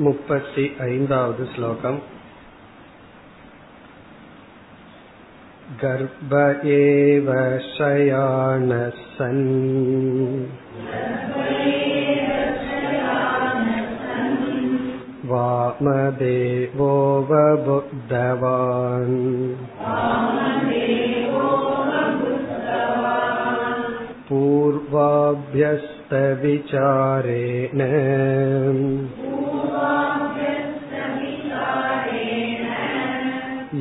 मुपति ऐन्दावद् श्लोकम् गर्भ एव शयानः सन् वामदेवो वबुद्धवान् पूर्वाभ्यस्तविचारेण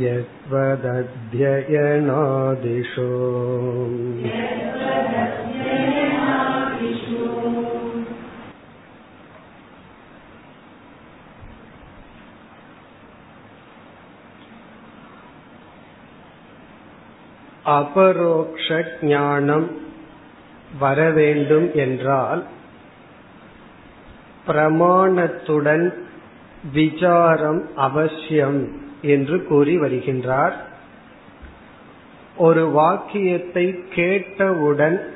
यद्वदध्ययनादिषु அபரோக்ஷ ஞானம் வர வேண்டும் என்றால் பிரமாணத்துடன் விசாரம் அவசியம் என்று கூறி வருகின்றார். ஒரு வாக்கியத்தை கேட்டவுடன்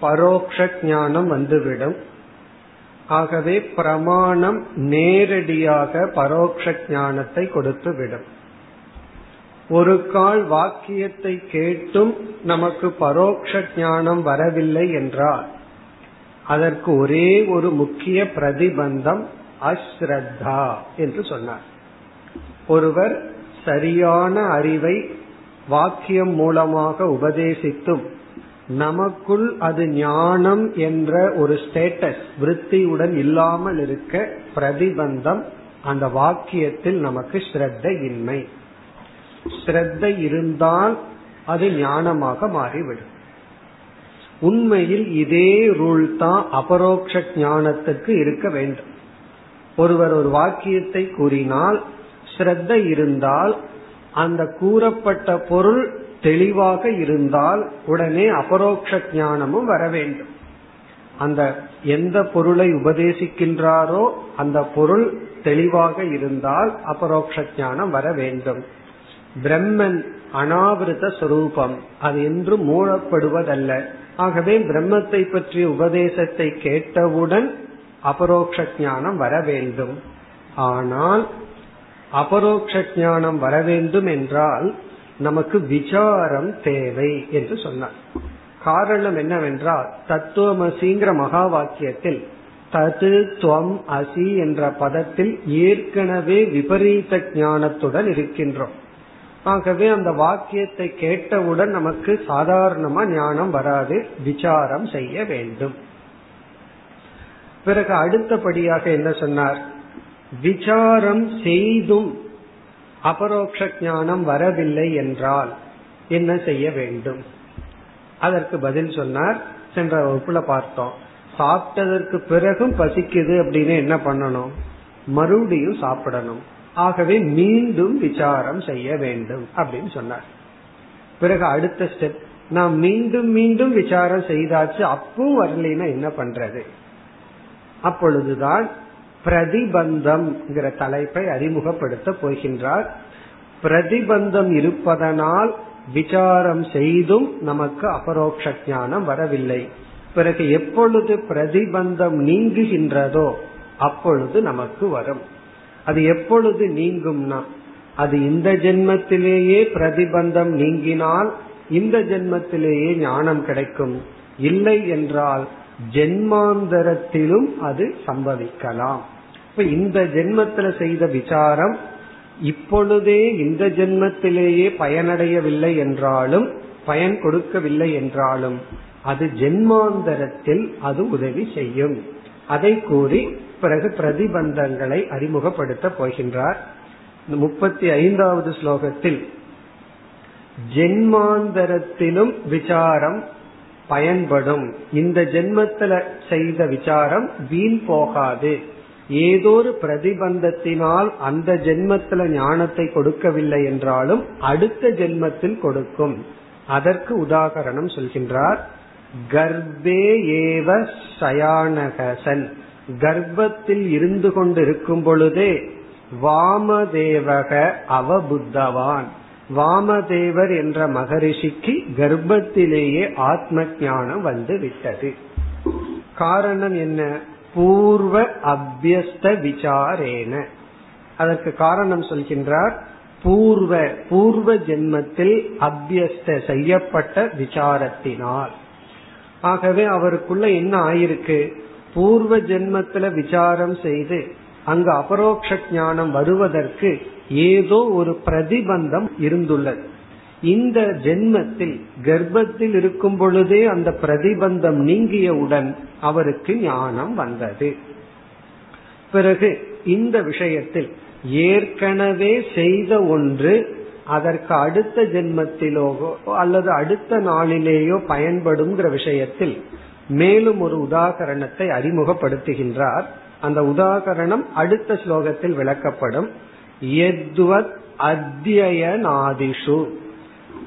பரோக்ஷ ஞானம் வந்துவிடும். ஆகவே பிரமாணம் நேரடியாக பரோக்ஷ ஞானத்தை கொடுத்து விடும். ஒரு கால் வாக்கியத்தை கேட்டும் நமக்கு பரோக்ஷ ஞானம் வரவில்லை என்றால் அதற்கு ஒரே ஒரு முக்கிய பிரதிபந்தம் அஸ்ரத்தா என்று சொன்னார். ஒருவர் சரியான அறிவை வாக்கியம் மூலமாக உபதேசித்தும் நமக்குள் அது ஞானம் என்ற ஒரு ஸ்டேட்டஸ் விருத்தியுடன் இல்லாமல் இருக்க பிரதிபந்தம் அந்த வாக்கியத்தில் நமக்கு ஸ்ரத்த இன்மை ஸ்ரத்த இருந்தால் அது ஞானமாக மாறிவிடும். உண்மையில் இதே ரூல் தான் அபரோக்ஷ ஞானத்துக்கு இருக்க வேண்டும். ஒருவர் ஒரு வாக்கியத்தை கூறினால் ஸ்ரத்த இருந்தால் அந்த கூறப்பட்ட பொருள் தெளிவாக இருந்தால் உடனே அபரோக்ஷ ஞானமும் வர வேண்டும். அந்த எந்த பொருளை உபதேசிக்கின்றாரோ அந்த பொருள் தெளிவாக இருந்தால் அபரோக்ஷ ஞானம் வர வேண்டும். பிரம்மன் அனாவிருத சொரூபம் அது என்று மூடப்படுவதல்ல. ஆகவே பிரம்மத்தை பற்றிய உபதேசத்தை கேட்டவுடன் அபரோக்ஷ ஞானம் வர வேண்டும். ஆனால் அபரோக்ஷ ஞானம் வர வேண்டும் என்றால் நமக்கு விசாரம் தேவை என்று சொன்னார். காரணம் என்னவென்றால் தத்துவமசிங்கிற மகா வாக்கியத்தில் தது துவம் அசி என்ற பதத்தில் ஏற்கனவே விபரீத ஞானத்துடன் இருக்கின்றோம். ஆகவே அந்த வாக்கியத்தை கேட்டவுடன் நமக்கு சாதாரணமா ஞானம் வராது விசாரம் செய்ய வேண்டும். பிறகு அடுத்தபடியாக என்ன சொன்னார்? விசாரம் செய்தும் அபரோக்ஷ ஞானம் வரவில்லை என்றால் என்ன செய்ய வேண்டும்? அதற்கு பதில் சொன்னார். சென்ற வகுப்புல பார்த்தோம். சாப்பிட்டதற்கு பிறகும் பசிக்குது அப்படின்னு என்ன பண்ணணும்? மறுபடியும் சாப்பிடணும். ஆகவே மீண்டும் விசாரம் செய்ய வேண்டும் அப்படின்னு சொன்னார். பிறகு அடுத்த ஸ்டெப் நான் மீண்டும் மீண்டும் விசாரம் செய்தாச்சு அப்போ வரலைன்னா என்ன பண்றது? அப்பொழுதுதான் பிரதிபந்தம் தலைப்பை அறிமுகப்படுத்த போகின்றார். பிரதிபந்தம் இருப்பதனால் விசாரம் செய்தும் நமக்கு அபரோக்ஷ ஞானம் வரவில்லை. பிறகு எப்பொழுது பிரதிபந்தம் நீங்குகின்றதோ அப்பொழுது நமக்கு வரும். அது எப்பொழுது நீங்கும்னா அது இந்த ஜென்மத்திலேயே பிரதிபந்தம் நீங்கினால் இந்த ஜென்மத்திலேயே ஞானம் கிடைக்கும். இல்லை என்றால் ஜென்மாந்தரத்திலும் அது சம்பவிக்கலாம். இப்ப இந்த ஜென்மத்துல செய்த விசாரம் இப்பொழுதே இந்த ஜென்மத்திலேயே பயனடையவில்லை என்றாலும் பயன் கொடுக்கவில்லை என்றாலும் அது ஜென்மாந்தரத்தில் அது உதவி செய்யும். அதை கூறி பிறகு பிரதிபந்தங்களை அறிமுகப்படுத்த போகின்றார். முப்பத்தி ஐந்தாவது ஸ்லோகத்தில் ஜென்மாந்தரத்திலும் விசாரம் பயன்படும். இந்த ஜென்மத்துல செய்த விசாரம் வீண் போகாது. ஏதோ ஒரு பிரதிபந்தத்தினால் அந்த ஜென்மத்துல ஞானத்தை கொடுக்கவில்லை என்றாலும் அடுத்த ஜென்மத்தில் கொடுக்கும். அதற்கு உதாகரணம் சொல்கின்றார். கர்ப்பே ஏவ சயானகசன். கர்ப்பத்தில் இருந்து கொண்டிருக்கும் பொழுதே வாமதேவக அவபுத்தவான். வாமதேவர் என்ற மகரிஷிக்கு கர்ப்பத்திலேயே ஆத்ம ஞானம் வந்து விட்டது. காரணம் என்ன? பூர்வ அபியஸ்த விசாரேன. அதற்கு காரணம் சொல்கின்றார் பூர்வ பூர்வ ஜென்மத்தில் அபியஸ்த செய்யப்பட்ட விசாரத்தினால். ஆகவே அவருக்குள்ள என்ன ஆயிருக்கு? பூர்வ ஜென்மத்துல விசாரம் செய்து அங்கு அபரோக்ஷ ஞானம் வருவதற்கு ஏதோ ஒரு பிரதிபந்தம் இருந்துள்ளது. இந்த ஜென்மத்தில் கர்ப்பத்தில் இருக்கும் பொழுதே அந்த பிரதிபந்தம் நீங்கியவுடன் அவருக்கு ஞானம் வந்தது. பிறகு இந்த விஷயத்தில் ஏற்கனவே செய்த ஒன்று அதற்கு அடுத்த ஜென்மத்திலோ அல்லது அடுத்த நாளிலேயோ பயன்படுங்கிற விஷயத்தில் மேலும் ஒரு உதாகரணத்தை அறிமுகப்படுத்துகின்றார். அந்த உதாகரணம் அடுத்த ஸ்லோகத்தில் விளக்கப்படும். எத்வத் அத்தியனாதிஷு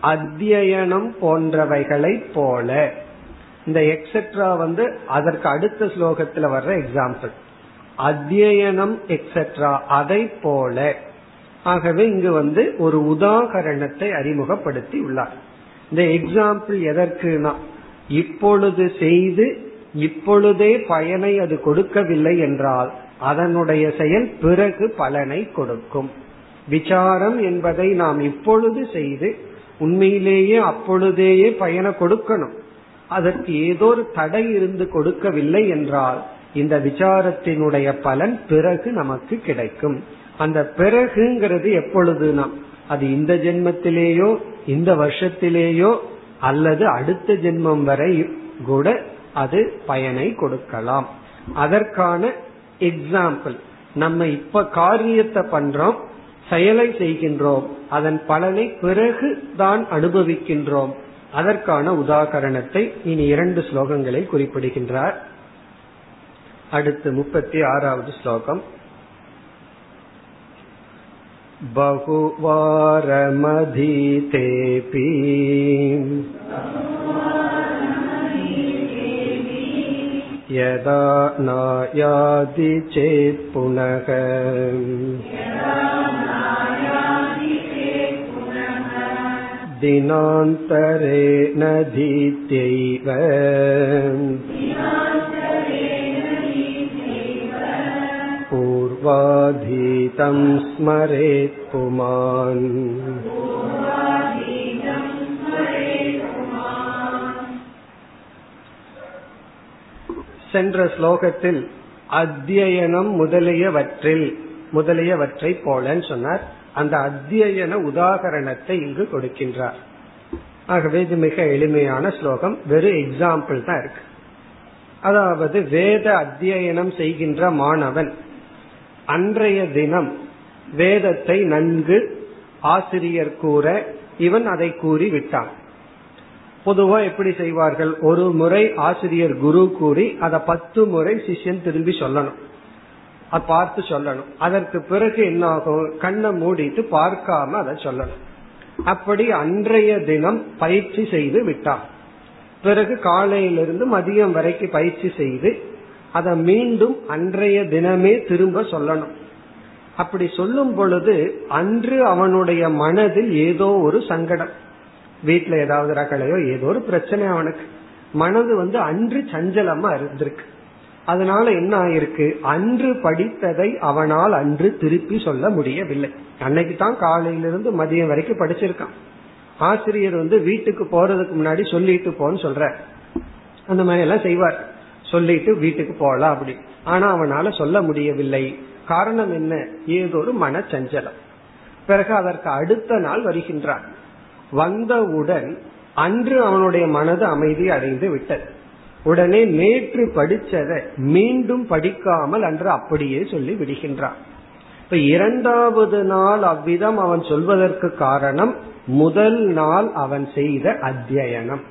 அத்தியனம் போன்றவைகளை போல. இந்த எக்ஸெட்ரா வந்து அதற்கு அடுத்த ஸ்லோகத்துல வர்ற எக்ஸாம்பிள் அத்தியனம் எக்ஸெட்ரா அதை போல. ஆகவே இங்கு வந்து ஒரு உதாகரணத்தை அறிமுகப்படுத்தி உள்ளார். இந்த எக்ஸாம்பிள் எதற்குனா இப்பொழுது செய்து இப்பொழுதே பயனை அது கொடுக்கவில்லை என்றால் அதனுடைய செயல் பிறகு பலனை கொடுக்கும். விசாரம் என்பதை நாம் இப்பொழுது செய்து உண்மையிலேயே அப்பொழுதேயே பயனை கொடுக்கணும். அதற்கு ஏதோ ஒரு தடை இருந்து கொடுக்கவில்லை என்றால் இந்த விசாரத்தினுடைய பலன் பிறகு நமக்கு கிடைக்கும். அந்த பிறகுங்கிறது எப்பொழுதுனா அது இந்த ஜென்மத்திலேயோ இந்த வருஷத்திலேயோ அல்லது அடுத்த ஜென்மம் வரை கூட அது பயனை கொடுக்கலாம். அதற்கான எக்ஸாம்பிள் நம்ம இப்ப காரியத்தை பண்றோம். செயலை செய்கின்றோம் அதன் பலனை பிறகு தான் அனுபவிக்கின்றோம் அதற்கான உதாகரணத்தை இனி இரண்டு ஸ்லோகங்களில் குறிப்பிடுகின்றார் அடுத்து முப்பத்தி ஆறாவது ஸ்லோகம் बहुवारमधीतेऽपि यदा नायादि चेत् पुनः दिनान्तरेण धीत्यैव पूर्वाधीतं स्मरेत् पुमान् சென்ற ஸ்லோகத்தில் அத்தியனம் முதலியவற்றில் முதலியவற்றை போலன்னு சொன்னார் அந்த அத்தியன உதாகரணத்தை இங்கு கொடுக்கின்றார். ஆகவே இது மிக எளிமையான ஸ்லோகம். வெறும் எக்ஸாம்பிள் தான் இருக்கு. அதாவது வேத அத்தியனம் செய்கின்ற மாணவன் அன்றைய தினம் வேதத்தை நன்கு ஆசிரியர் கூற இவன் அதை கூறி விட்டான் பொதுவா எப்படி செய்வார்கள்? ஒரு முறை ஆசிரியர் குரு கூறி அதை பத்து முறை சிஷ்யன் திரும்பி சொல்லணும். பார்த்து சொல்லணும். அதற்கு பிறகு என்ன ஆகும் கண்ணை மூடிட்டு பார்க்காம அதை சொல்லணும். அப்படி அன்றைய தினம் பயிற்சி செய்து விட்டான். பிறகு காலையிலிருந்து மதியம் வரைக்கும் பயிற்சி செய்து அதை மீண்டும் அன்றைய தினமே திரும்ப சொல்லணும். அப்படி சொல்லும் பொழுது அன்று அவனுடைய மனதில் ஏதோ ஒரு சங்கடம். வீட்டுல ஏதாவது ரகலையோ ஏதோ ஒரு பிரச்சனை அவனுக்கு. மனது வந்து அன்று சஞ்சலமா இருந்திருக்கு. அதனால என்ன ஆயிருக்கு? அன்று படித்ததை அவனால் அன்று திருப்பி சொல்ல முடியவில்லை. அன்னைக்கு தான் காலையிலிருந்து மதியம் வரைக்கும் படிச்சிருக்கான். ஆசிரியர் வந்து வீட்டுக்கு போறதுக்கு முன்னாடி சொல்லிட்டு போன்னு சொல்ற அந்த மாதிரி எல்லாம் செய்வார். சொல்லிட்டு வீட்டுக்கு போகலாம் அப்படி. ஆனா அவனால சொல்ல முடியவில்லை. காரணம் என்ன? ஏதோ ஒரு மனச்சஞ்சலம். பிறகு அதற்கு அடுத்த நாள் வருகின்றான் வந்தவுடன் அன்று அவனுடைய மனது அமைதி அடைந்து விட்டது. உடனே நேற்று படிச்சதை மீண்டும் படிக்காமல் அன்று அப்படியே சொல்லி விடுகின்றான். இப்ப இரண்டாவது நாள் அவ்விதம் அவன் சொல்வதற்கு காரணம் முதல் நாள் அவன் செய்த அத்தியனம்.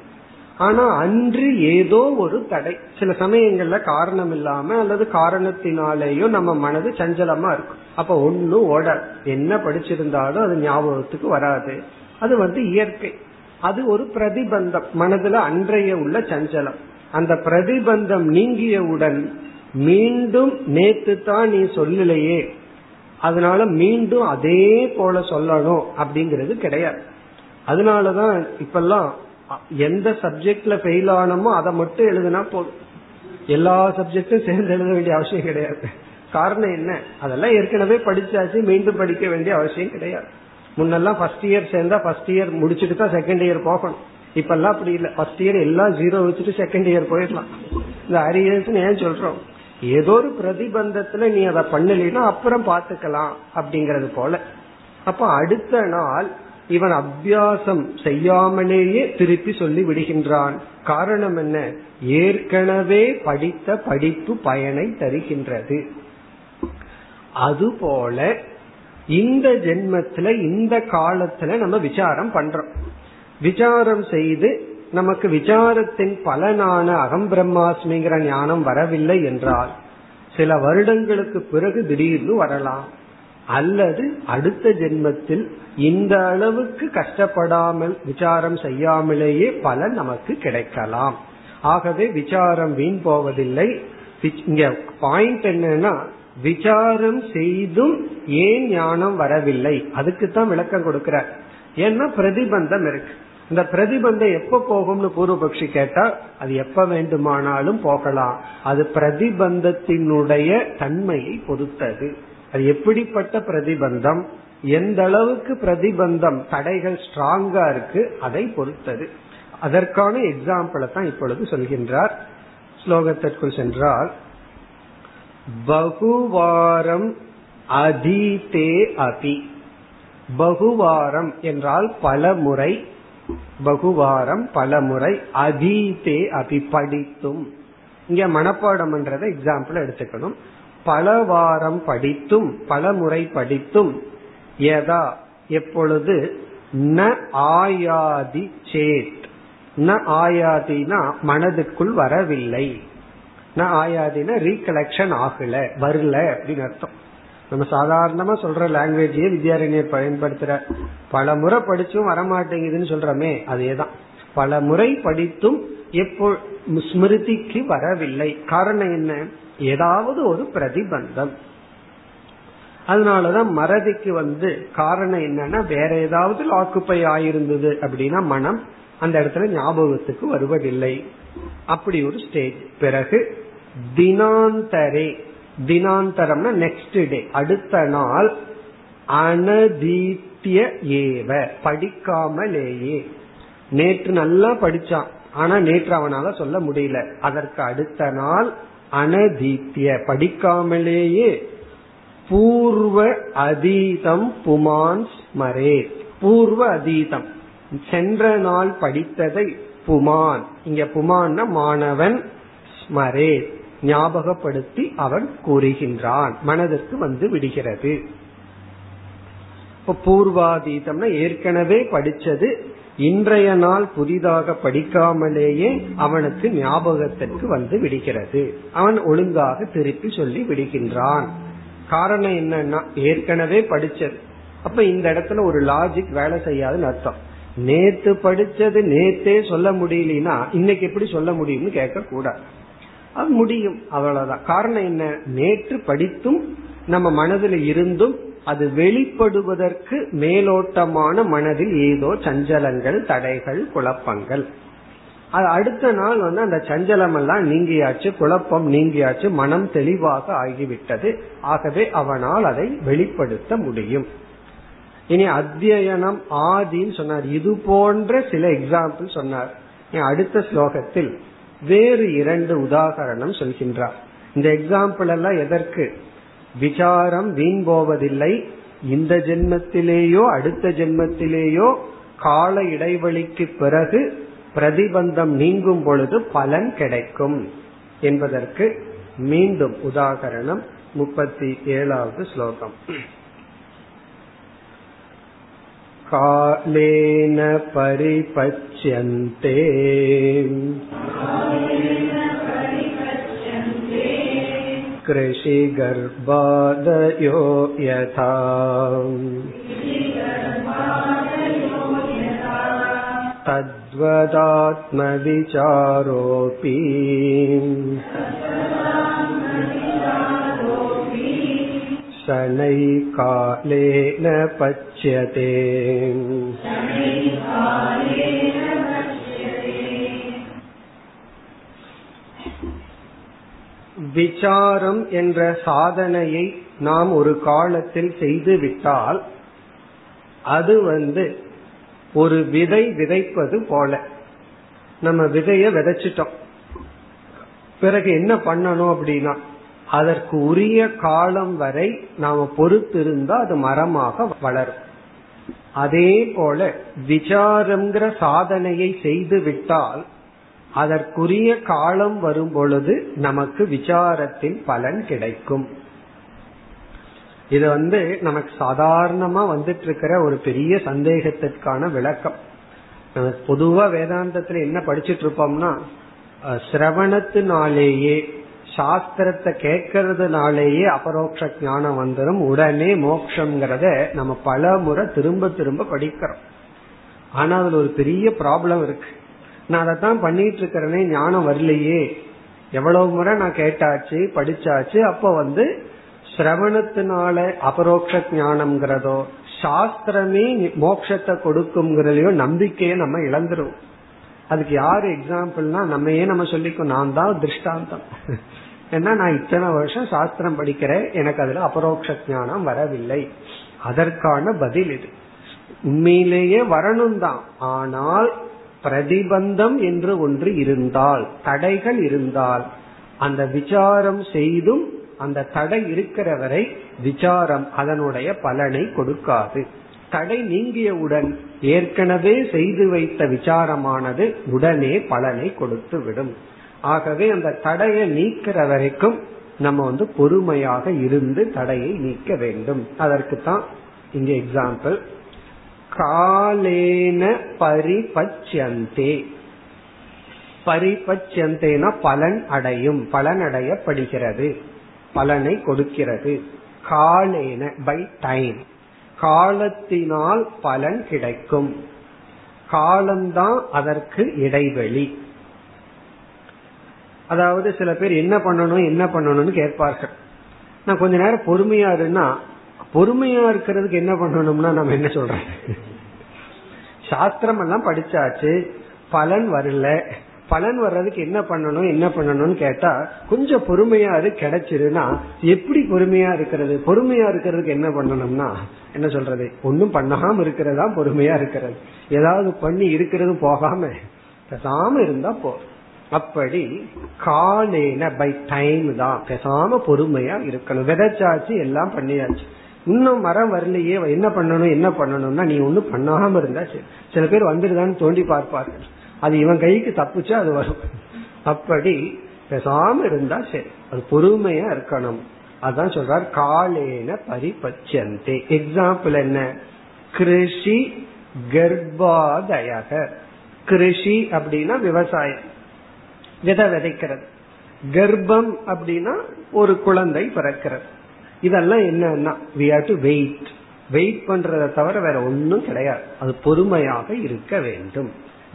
ஆனா அன்று ஏதோ ஒரு தடை. சில சமயங்கள்ல காரணம் இல்லாம அல்லது காரணத்தினாலேயோ நம்ம மனது சஞ்சலமா இருக்கும். அப்ப ஒன்னும் ஓட என்ன படிச்சிருந்தாலும் அது ஞாபகத்துக்கு வராது. அது வந்து இயற்கை. அது ஒரு பிரதிபந்தம். மனதுல அன்றைய உள்ள சஞ்சலம். அந்த பிரதிபந்தம் நீங்கியவுடன் மீண்டும் நேத்து தான் நீ சொல்லலையே. அதனால மீண்டும் அதே போல சொல்லணும் அப்படிங்கிறது கிடையாது. அதனாலதான் இப்பெல்லாம் எந்த சப்ஜெக்ட்ல ஃபெயில் ஆனமோ அதை மட்டும் எழுதினா போதும். எல்லா சப்ஜெக்டும் சேர்ந்து எழுத வேண்டிய அவசியம் கிடையாது. காரணம் என்ன? அதெல்லாம் ஏற்கனவே படிச்சாச்சு மீண்டும் படிக்க வேண்டிய அவசியம் கிடையாது. முன்னெல்லாம் ஃபர்ஸ்ட் இயர் சேர்ந்தா ஃபர்ஸ்ட் இயர் முடிச்சுட்டு தான் செகண்ட் இயர் போகணும். இப்பெல்லாம் அப்படி இல்லை. ஃபர்ஸ்ட் இயர் எல்லாம் ஜீரோ வச்சுட்டு செகண்ட் இயர் போயிடலாம். இந்த அரியர்ஸ் ஏன் சொல்றோம்? ஏதோ ஒரு பிரதிபந்தத்துல நீ அதை பண்ணலைன்னா அப்புறம் பாத்துக்கலாம் அப்படிங்கறது போல. அப்ப அடுத்த நாள் இவன் அபியாசம் செய்யாமலேயே திருப்பி சொல்லி விடுகின்றான். காரணம் என்ன? ஏற்கனவே படித்த படிப்பு பயனை தருகின்றது. அதுபோல இந்த ஜென்மத்துல இந்த காலத்துல நம்ம விசாரம் பண்றோம். விசாரம் செய்து நமக்கு விசாரத்தின் பலனான அகம் பிரம்மாஸ்மிங்கிற ஞானம் வரவில்லை என்றால் சில வருடங்களுக்கு பிறகு திடீர்னு வரலாம். அல்லது அடுத்த ஜென்மத்தில் இந்த அளவுக்கு கஷ்டப்படாமல் விசாரம் செய்யாமலேயே பலன் நமக்கு கிடைக்கலாம். ஆகவே விசாரம் வீண் போவதில்லை. இங்க பாயிண்ட் என்னன்னா விசாரம் செய்தும் ஏன் ஞானம் வரவில்லை? அதுக்கு தான் விளக்கம் கொடுக்கிறார். ஏன்னா பிரதிபந்தம் இருக்கு. இந்த பிரதிபந்தம் எப்ப போகும்னு பூர்வபக்ஷி கேட்டா அது எப்ப வேண்டுமானாலும் போகலாம். அது பிரதிபந்தத்தினுடைய தன்மையை பொறுத்தது. அது எப்படிப்பட்ட பிரதிபந்தம்? எந்த அளவுக்கு பிரதிபந்தம் தடைகள் ஸ்ட்ராங்கா இருக்கு அதை பொறுத்தது. அதற்கான எக்ஸாம்பிளை தான் இப்பொழுது சொல்கின்றார். ஸ்லோகத்திற்குள் சென்றால் பகுவாரம் அதீதே அபி. பகுவாரம் என்றால் பல முறை பகுவாரம் பல முறை அதீதே அபி படித்தும் இங்க மனப்பாடம் பண்றத எக்ஸாம்பிள் எடுத்துக்கணும். பல வாரம் படித்தும் பல முறை படித்தும் எதா எப்பொழுது ந ஆயாதி சேத். ந ஆயாதினா மனதுக்குள் வரவில்லை. ந ஆயாதினா ரீகலெக்ஷன் ஆகல வரல அப்படின்னு அர்த்தம். நம்ம சாதாரணமா சொல்ற லாங்குவேஜையே வித்யாரண்யர் பயன்படுத்துற பல முறை படிச்சும் வரமாட்டேங்குதுன்னு சொல்றமே அதேதான். பல முறை படித்தும் எப்போ ஸ்மிருதிக்கு வரவில்லை. காரணம் என்ன? ஏதாவது ஒரு பிரதிபந்தம். அதனாலதான் மறதிக்கு வந்து காரணம் என்னன்னா வேற ஏதாவது ஆக்குப்பை ஆயிருந்தது அப்படின்னா மனம் அந்த இடத்துல ஞாபகத்துக்கு வருவதில்லை. அப்படி ஒரு ஸ்டேஜ் பிறகு தினாந்தரே தினாந்தரம்னா நெக்ஸ்ட் டே அடுத்த நாள் அனதீத்திய ஏவ படிக்காமலேயே. நேற்று நல்லா படிச்சான் ஆனா நேற்று அவனால சொல்ல முடியல. அதற்கு அடுத்த நாள் அனதீத்திய படிக்காமலேயே. பூர்வ அதீதம் புமான் ஸ்மரே. பூர்வ அதீதம். சென்ற நாள் படித்ததை புமான். இங்க புமான் மாணவன் ஸ்மரே. ஞாபகப்படுத்தி அவன் கூறுகின்றான். மனதிற்கு வந்து விடுகிறது. இப்ப பூர்வாதீதம்னா ஏற்கனவே படிச்சது இன்றைய நாள் புதிதாக படிக்காமலேயே அவனுக்கு ஞாபகத்திற்கு வந்து விடுகிறது. அவன் ஒழுங்காக திருப்பி சொல்லி விடுகின்றான். காரணம் என்னன்னா ஏற்கனவே படிச்சது. அப்ப இந்த இடத்துல ஒரு லாஜிக் வேலை செய்யாதுன்னு அர்த்தம். நேத்து படிச்சது நேத்தே சொல்ல முடியலனா இன்னைக்கு எப்படி சொல்ல முடியும்னு கேட்க கூடாது அது முடியும். அவ்வளவுதான். காரணம் என்ன? நேற்று படித்தும் நம்ம மனதில் இருந்தும் அது வெளிப்படுவதற்கு மேலோட்டமான மனதில் ஏதோ சஞ்சலங்கள் தடைகள் குழப்பங்கள். அது அடுத்த நாள் வந்து அந்த சஞ்சலம் எல்லாம் நீங்கியாச்சு குழப்பம் நீங்கியாச்சு மனம் தெளிவாக ஆகிவிட்டது. ஆகவே அவனால் அதை வெளிப்படுத்த முடியும். இனி அத்தியனம் ஆதின்னு சொன்னார். இது போன்ற சில எக்ஸாம்பிள் சொன்னார். அடுத்த ஸ்லோகத்தில் வேறு இரண்டு உதாகரணம் சொல்கின்றார். இந்த எக்ஸாம்பிள் எல்லாம் எதற்கு? விசாரம் வீண் போவதில்லை. இந்த ஜென்மத்திலேயோ அடுத்த ஜென்மத்திலேயோ கால இடைவெளிக்கு பிறகு பிரதிபந்தம் நீங்கும் பொழுது பலன் கிடைக்கும். என்பதற்கு மீண்டும் உதாகரணம் முப்பத்தி ஏழாவது ஸ்லோகம். कालेन परिपच्यन्ते कृषिगर्भादयो यथा तद्वदात्मविचारोऽपि शनैकालेन पच्यते விசாரம் என்ற சாதனையை நாம் ஒரு காலத்தில் செய்து விட்டால் அது வந்து ஒரு விதை விதைப்பது போல நம்ம விதைய விதைச்சிட்டோம் பிறகு என்ன பண்ணணும் அப்படின்னா அதற்கு உரிய காலம் வரை நாம பொறுத்திருந்தா அது மரமாக வளரும். அதே போல விசாரம்ங்கிற சாதனையை செய்து விட்டால் அதற்குரிய காலம் வரும் பொழுது நமக்கு விசாரத்தின் பலன் கிடைக்கும். இது வந்து நமக்கு சாதாரணமா வந்துட்டு இருக்கிற ஒரு பெரிய சந்தேகத்திற்கான விளக்கம். பொதுவா வேதாந்தத்துல என்ன படிச்சிட்டு இருப்போம்னா சிரவணத்தினாலேயே சாஸ்திரத்தை கேட்கறதுனாலேயே அபரோக்ஷ ஞானம் வந்துடும் உடனே மோக்ஷங்கிறத நம்ம பல முறை திரும்ப திரும்ப படிக்கிறோம். ஆனா அதுல ஒரு பெரிய ப்ராப்ளம் இருக்கு. நான் அதை தான் பண்ணிட்டு இருக்கிறேனே ஞானம் வரலையே. எவ்வளவு முறை நான் கேட்டாச்சு படிச்சாச்சு அப்ப வந்து சிரவணத்தினால அபரோக்ஷ ஞானம்ங்கிறதோ சாஸ்திரமே மோட்சத்தை கொடுக்கும்ங்கிறதையோ நம்பிக்கையை நம்ம இழந்துரும் அதுக்கு யாரு எக்ஸாம்பிள்னா நம்மையே நம்ம சொல்லிக்கோ. நான் தான் திருஷ்டாந்தம். ஏன்னா நான் இத்தனை வருஷம் சாஸ்திரம் படிக்கிறேன். எனக்கு அதுல அபரோக்ஷ ஞானம் வரவில்லை. அதற்கான பதில் இது. உண்மையிலேயே வரணும் தான் ஆனால் பிரதிபந்தம் என்று ஒன்று இருந்தால் தடைகள் இருந்தால் அந்த விசாரம் செய்தும் அந்த தடை இருக்கிற வரை விசாரம் அதனுடைய பலனை கொடுக்காது. தடை நீங்கியவுடன் ஏற்கனவே செய்து வைத்த விசாரமானது உடனே பலனை கொடுத்து விடும் ஆகவே அந்த தடையை நீக்கிற வரைக்கும் நம்ம வந்து பொறுமையாக இருந்து தடையை நீக்க வேண்டும். அதற்கு தான் இங்க எக்ஸாம்பிள் காலேன பரிபட்சந்தே பரிபட்சந்தேனா பலன் அடையும். பலன் அடையப்படுகிறது. பலனை கொடுக்கிறது. காலேன பை டைம் காலத்தினால் பலன் கிடைக்கும். காலம்தான் அதற்கு இடைவெளி. அதாவது சில பேர் என்ன பண்ணணும் என்ன பண்ணணும்னு கேட்பார்கள். நான் கொஞ்ச நேரம் பொறுமையா இருன்னா பொறுமையா இருக்கிறதுக்கு என்ன பண்ணணும்னா நம்ம என்ன சொல்றேன் சாஸ்திரம் எல்லாம் படிச்சாச்சு பலன் வரல. பலன் வர்றதுக்கு என்ன பண்ணணும் என்ன பண்ணணும்னு கேட்டா கொஞ்சம் பொறுமையா அது கிடைச்சிருன்னா எப்படி பொறுமையா இருக்கிறது? பொறுமையா இருக்கிறதுக்கு என்ன பண்ணணும்னா என்ன சொல்றது? ஒன்னும் பண்ணாம இருக்கிறதா பொறுமையா இருக்கிறது. ஏதாவது பண்ணி இருக்கிறது போகாம பேசாம இருந்தா போ அப்படி காலேன பை டைம் தான். பேசாம பொறுமையா இருக்கணும். விதைச்சாச்சு எல்லாம் பண்ணியாச்சு. இன்னும் மரம் வரலையே என்ன பண்ணணும் என்ன பண்ணணும்னா நீ ஒன்னும் பண்ணாம இருந்தா சரி. சில பேர் வந்துருதான்னு தோண்டி பார்ப்பார்கள் அது இவன் கைக்கு தப்புச்சா அது வரும். அப்படி பேசாம இருந்தா சரி. அது பொறுமையா இருக்கணும். அதான் சொல்றார் காலேன பரிபட்சந்தே எக்ஸாம்பிள் என்ன? கிருஷி கர்ப்பாதயக கிருஷி அப்படின்னா விவசாயம். விதை விதைக்கிறது. கர்ப்பம் அப்படின்னா ஒரு குழந்தை பிறக்கிறது. இதெல்லாம் என்னன்னா we have to wait wait பண்றதை தவிர வேற ஒன்னும் கிடையாது. அது பொறுமையாக இருக்க வேண்டும்.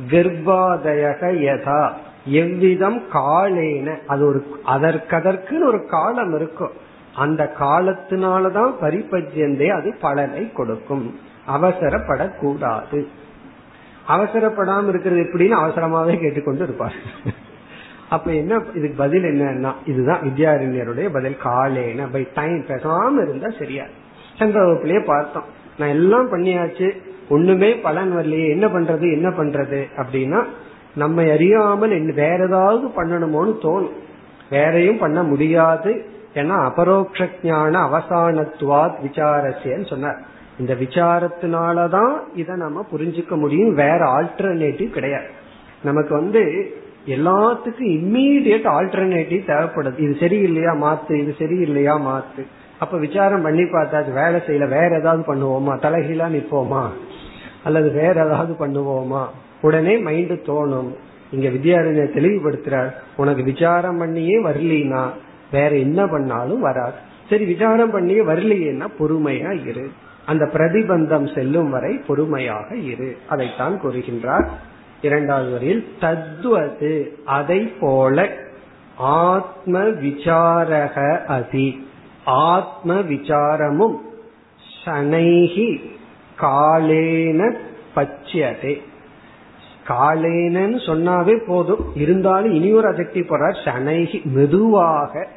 கர்ப்பாதயக யதா. எவ்விதம் காலேன. அது ஒரு அதற்கதற்குன்னு ஒரு காலம் இருக்கும். அந்த காலத்தினாலதான் பரிபஜ்யந்தே அது பலனை கொடுக்கும். அவசரப்படக்கூடாது. அவசரப்படாம இருக்கிறது எப்படின்னு அவசரமாவே கேட்டுக்கொண்டு இருப்பார். அப்ப என்ன இதுக்கு பதில் என்னன்னா இதுதான் வித்யாரண்யருடைய பதில். காலேன பை டைம் பேசாம இருந்தா சரியா. சென்ற வகுப்புலயே பார்த்தோம். நான் எல்லாம் பண்ணியாச்சு. ஒண்ணுமே பலன் வரலையே. என்ன பண்றது என்ன பண்றது? அப்படின்னா நம்ம அறியாமல் வேற ஏதாவது பண்ணணுமோன்னு தோணும். வேறையும் பண்ண முடியாது. ஏன்னா அபரோக்ஷ ஞான அவசானத்துவாத் விசாரசியன்னு சொன்னார். இந்த விசாரத்தினாலதான் இதை நம்ம புரிஞ்சுக்க முடியும். வேற ஆல்டர்னேட்டிவ் கிடையாது. நமக்கு வந்து எல்லாத்துக்கும் இம்மீடியட் ஆல்டர்னேட்டிவ் தேவைப்படுது. இது சரியில்லையா மாத்து இது சரியில்லையா மாத்து. அப்ப விசாரம் பண்ணி பார்த்தாச்சு வேலை செய்யல வேற ஏதாவது பண்ணுவோமா? தலைகீழா நிப்போமா அல்லது வேற ஏதாவது பண்ணுவோமா? உடனே மைண்ட் தோணும். இங்க வித்யாரண்யர் தெளிவுபடுத்துறார் உனக்கு விசாரம் பண்ணியே வரலினா? வேற என்ன பண்ணாலும் வராது. சரி விசாரம் பண்ணியே வரலையேன்னா பொறுமையா இரு. அந்த பிரதிபந்தம் செல்லும் வரை பொறுமையாக இரு. அதைத்தான் கூறுகின்றார் இரண்டாவது வரியில் தத்துவது அதை போல ஆத்ம விசாரக அதி ஆத்ம விசாரமும் சனைகி காலேன பச்சியதே. காலேனன்னு சொன்னாவே போதும். இருந்தாலும் இனி ஒரு அஜெக்டிவ் போறார் சனைகி மெதுவாக.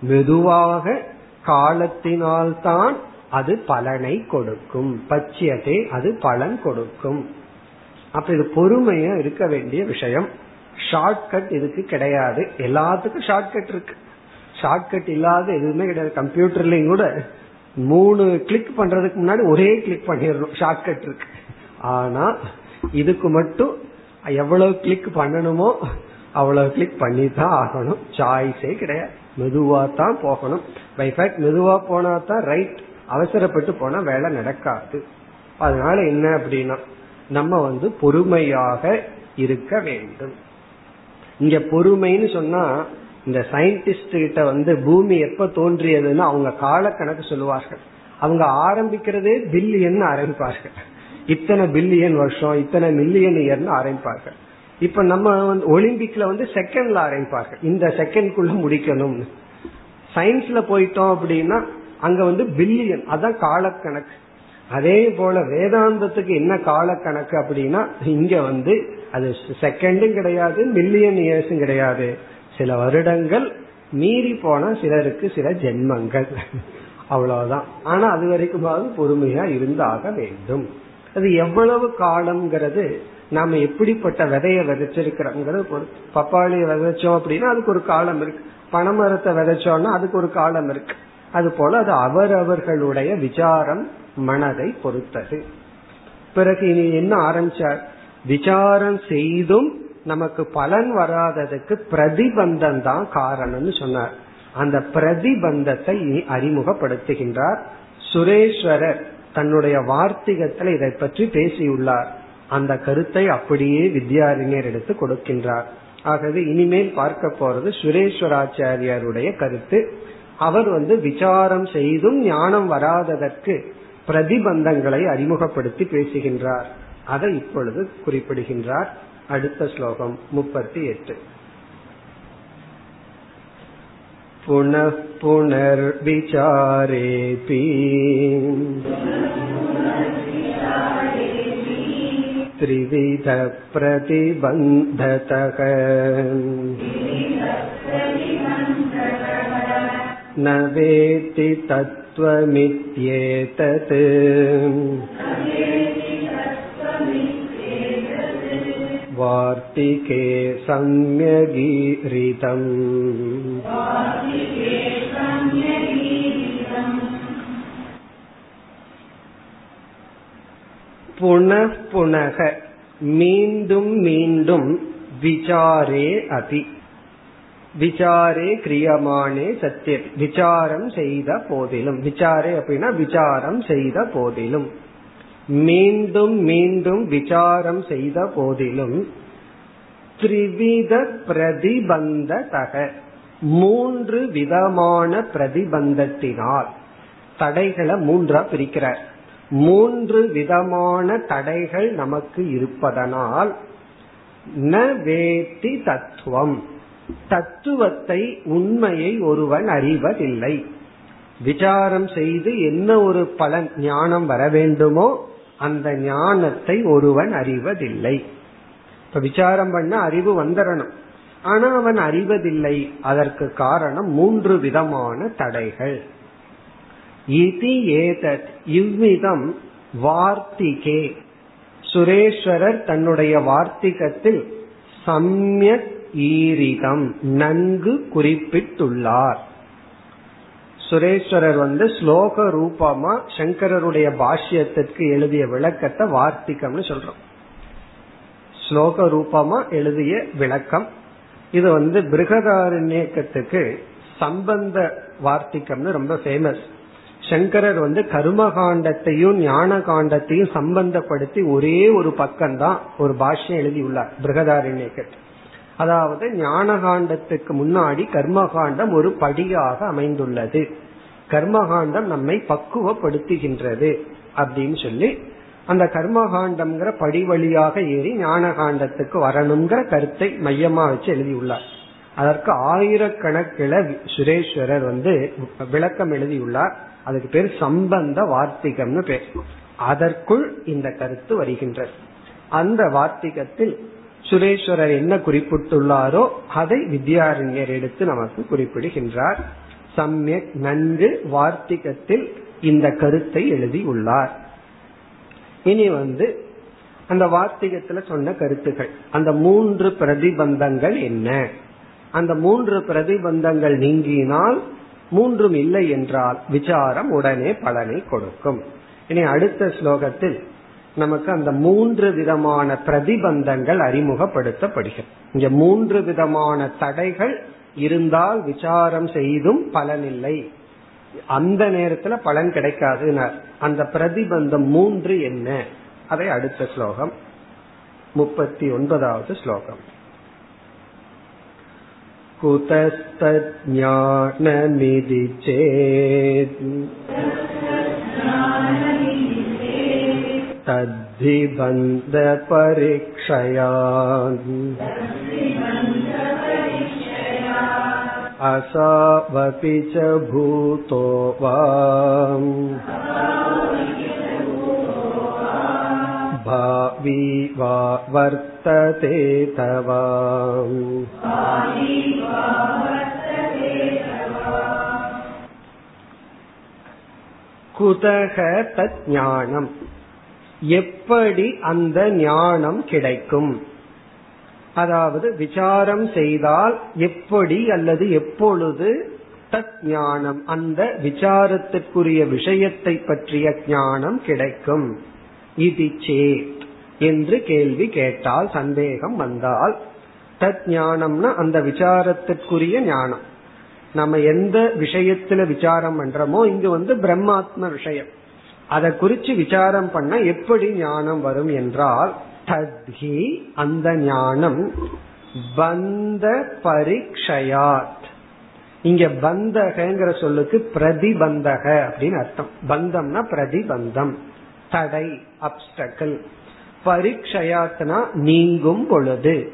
மெதுவாக காலத்தினால்தான் அது பலனை கொடுக்கும். பச்சியதே அது பலன் கொடுக்கும். அப்ப இது பொறுமையா இருக்க வேண்டிய விஷயம். ஷார்ட்கட் இதுக்கு கிடையாது. எல்லாத்துக்கும் ஷார்ட்கட் இருக்கு. ஷார்ட்கட் இல்லாத எதுவுமே கிடையாது. கம்ப்யூட்டர்லயும் கூட மூணு கிளிக் பண்றதுக்கு முன்னாடி ஒரே கிளிக் பண்ணிடணும். ஷார்ட்கட் இருக்கு. ஆனா இதுக்கு மட்டும் எவ்வளவு கிளிக் பண்ணணுமோ அவ்வளவு கிளிக் பண்ணி தான் ஆகணும் சாய்ஸே கிடையாது. மெதுவா தான் போகணும். பை ஃபேக்ட் மெதுவா போனா தான் ரைட் அவசரப்பட்டு போனா வேலை நடக்காது. அதனால என்ன அப்படின்னா நம்ம வந்து பொறுமையாக இருக்க வேண்டும். இங்க பொறுமைன்னு சொன்னா இந்த சயின்டிஸ்ட் கிட்ட வந்து பூமி எப்ப தோன்றியதுன்னு அவங்க கால கணக்கு சொல்லுவார்கள். அவங்க ஆரம்பிக்கிறதே பில்லியன் ஆரம்பிப்பார்கள். இத்தனை பில்லியன் வருஷம் இத்தனை மில்லியன் இயர்னு ஆரம்பிப்பார்கள். இப்ப நம்ம வந்து ஒலிம்பிக்ல வந்து செகண்ட்ல ஆரம்பிப்பார்கள். இந்த செகண்ட்குள்ள முடிக்கணும் சயின்ஸ்ல போயிட்டோம் அப்படின்னா அங்க வந்து பில்லியன் அதான் காலக்கணக்கு. அதே போல வேதாந்தத்துக்கு என்ன காலக்கணக்கு அப்படின்னா இங்க வந்து அது செகண்டும் கிடையாது மில்லியன் இயர்ஸும் கிடையாது. சில வருடங்கள் மீறி போன சிலருக்கு சில ஜென்மங்கள். அவ்வளவுதான். ஆனா அது வரைக்குமாவது பொறுமையா இருந்தாக வேண்டும். அது எவ்வளவு காலம்ங்கிறது நாம எப்படிப்பட்ட விதைய விதைச்சிருக்கிறோங்கிறது பொறுத்து. பப்பாளிய விதைச்சோம் அப்படின்னா அதுக்கு ஒரு காலம் இருக்கு. பனைமரத்தை விதைச்சோம்னா அதுக்கு ஒரு காலம் இருக்கு. அது போல அது அவரவர்களுடைய விசாரம் மனதை பொறுத்தது. பிறகு இனி என்ன ஆரம்பிச்சார்? விசாரம் செய்தும் நமக்கு பலன் வராததுக்கு பிரதிபந்தம் தான் காரணம்னு சொன்னார். அந்த பிரதிபந்தத்தை இனி அறிமுகப்படுத்துகின்றார். சுரேஸ்வரர் தன்னுடைய வார்த்திகத்தில் இதை பற்றி பேசியுள்ளார். அந்த கருத்தை அப்படியே வித்யாரிஞர் எடுத்து கொடுக்கின்றார். ஆகவே இனிமேல் பார்க்க போறது சுரேஸ்வராச்சாரியாருடைய கருத்து. அவர் வந்து விசாரம் செய்தும் ஞானம் வராததற்கு பிரதிபந்தங்களை அறிமுகப்படுத்தி பேசுகின்றார் அதை இப்பொழுது குறிப்பிடுகின்றார் அடுத்த ஸ்லோகம் முப்பத்தி எட்டு पुनः पुनर्विचारेऽपि त्रिविधप्रतिबन्धतः न वेत्ति तत्त्वमित्येतत् वार्तिके सम्यगीरितम् புனः புனக மீண்டும் மீண்டும் விசாரே அபி விசாரே கிரியமானே சத்திய விசாரம் செய்த போதிலும். விசாரே அப்படின்னா விசாரம் செய்த போதிலும். மீண்டும் மீண்டும் விசாரம் செய்த போதிலும் திரிவித பிரதிபந்த தக மூன்று விதமான பிரதிபந்தத்தினால் தடைகளை மூன்றா பிரிக்கிறார். மூன்று விதமான தடைகள் நமக்கு இருப்பதனால் ந வேத்தி தத்துவம். தத்துவத்தை உண்மையை ஒருவன் அறிவதில்லை. விசாரம் செய்து என்ன ஒரு பலன் ஞானம் வர வேண்டுமோ அந்த ஞானத்தை ஒருவன் அறிவதில்லை. இப்ப விசாரம் பண்ண அறிவு வந்துடணும் ஆனா அவன் அறிவதில்லை. அதற்கு காரணம் மூன்று விதமான தடைகள். இது ஏதத் இவ்விதம் வார்த்திகே. சுரேஸ்வரர் தன்னுடைய வார்த்திகத்தில் சம்யக் ஈரிதம் நன்கு குறிப்பிட்டுள்ளார். சுரேஸ்வரர் வந்து ஸ்லோக ரூபமா சங்கரருடைய பாஷ்யத்திற்கு எழுதிய விளக்கத்தை வார்த்திகம்னு சொல்றோம். ஸ்லோக ரூபமா எழுதிய விளக்கம். இது வந்து பிருகதாரண்யக்கத்துக்கு சம்பந்த வார்த்திகம்னு ரொம்ப ஃபேமஸ் சங்கரர் வந்து கர்மகாண்டத்தையும் ஞான காண்டத்தையும் சம்பந்தப்படுத்தி ஒரே ஒரு பக்கம்தான் ஒரு பாஷ்யம் எழுதியுள்ளார் பிருகதாரண்யக்கத்து அதாவது ஞான காண்டத்துக்கு முன்னாடி கர்மகாண்டம் ஒரு படியாக அமைந்துள்ளது. கர்மகாண்டம் நம்மை பக்குவப்படுத்துகின்றது அப்படின்னு சொல்லி அந்த கர்மகாண்டம்ங்கிற படி வழியாக ஏறி ஞான காண்டத்துக்கு வரணுங்கிற கருத்தை மையமா வச்சு எழுதியுள்ளார். அதற்கு ஆயிரக்கணக்கில் சுரேஸ்வரர் வந்து விளக்கம் எழுதியுள்ளார். அதுக்கு பேர் சம்பந்த வார்த்திகம்னு பேர். அதற்குள் இந்த கருத்து வருகின்றது. அந்த வார்த்திகத்தில் சுரேஸ்வரர் என்ன குறிப்பிட்டுள்ளாரோ அதை வித்யாரண்யர் எடுத்து நமக்கு குறிப்பிடுகின்றார். சமயக் நன்கு வார்த்திகத்தில் இந்த கருத்தை எழுதியுள்ளார். இனி வந்து அந்த வார்த்திகத்துல சொன்ன கருத்துகள். அந்த மூன்று பிரதிபந்தங்கள் என்ன? அந்த மூன்று பிரதிபந்தங்கள் நீங்கினால் மூன்றும் இல்லை என்றால் விசாரம் உடனே பலனை கொடுக்கும். இனி அடுத்த ஸ்லோகத்தில் நமக்கு அந்த மூன்று விதமான பிரதிபந்தங்கள் அறிமுகப்படுத்தப்படுகிறது இங்க மூன்று விதமான தடைகள் இருந்தால் விசாரம் செய்தும் பலனில்லை அந்த நேரத்துல பலன் கிடைக்காது அந்த பிரதிபந்தம் மூன்று என்ன அதை அடுத்த ஸ்லோகம் முப்பத்தி ஒன்பதாவது ஸ்லோகம் कुतस्तज्ञानमिति चेत् तद्धि बन्धपरीक्षया असावपि च भूतो वा भावी वा वर्तते तव குதக தத் ஞானம் எப்படி அந்த ஞானம் கிடைக்கும்? அதாவது விசாரம் செய்தால் எப்படி அல்லது எப்பொழுது தத் ஞானம் அந்த விசாரத்திற்குரிய விஷயத்தை பற்றிய ஞானம் கிடைக்கும்? இது சேத் என்று கேள்வி கேட்டால் சந்தேகம் வந்தால் தத் ஞானம்னா அந்த விசாரத்திற்குரிய ஞானம். நம்ம எந்த விஷயத்துல விசாரம் பண்றோமோ இங்கு வந்து பிரம்மாத்ம விஷயம். அதை குறிச்சு விசாரம் பண்ண எப்படி ஞானம் வரும் என்றால் தத்ஹி அந்த ஞானம் பந்த பரீட்சையாத். இங்க பந்தகங்கிற சொல்லுக்கு பிரதிபந்தக அப்படின்னு அர்த்தம். பந்தம்னா பிரதிபந்தம். தடை அப்டக்கல் பரீட்சையாத்னா நீங்கும் பொழுது.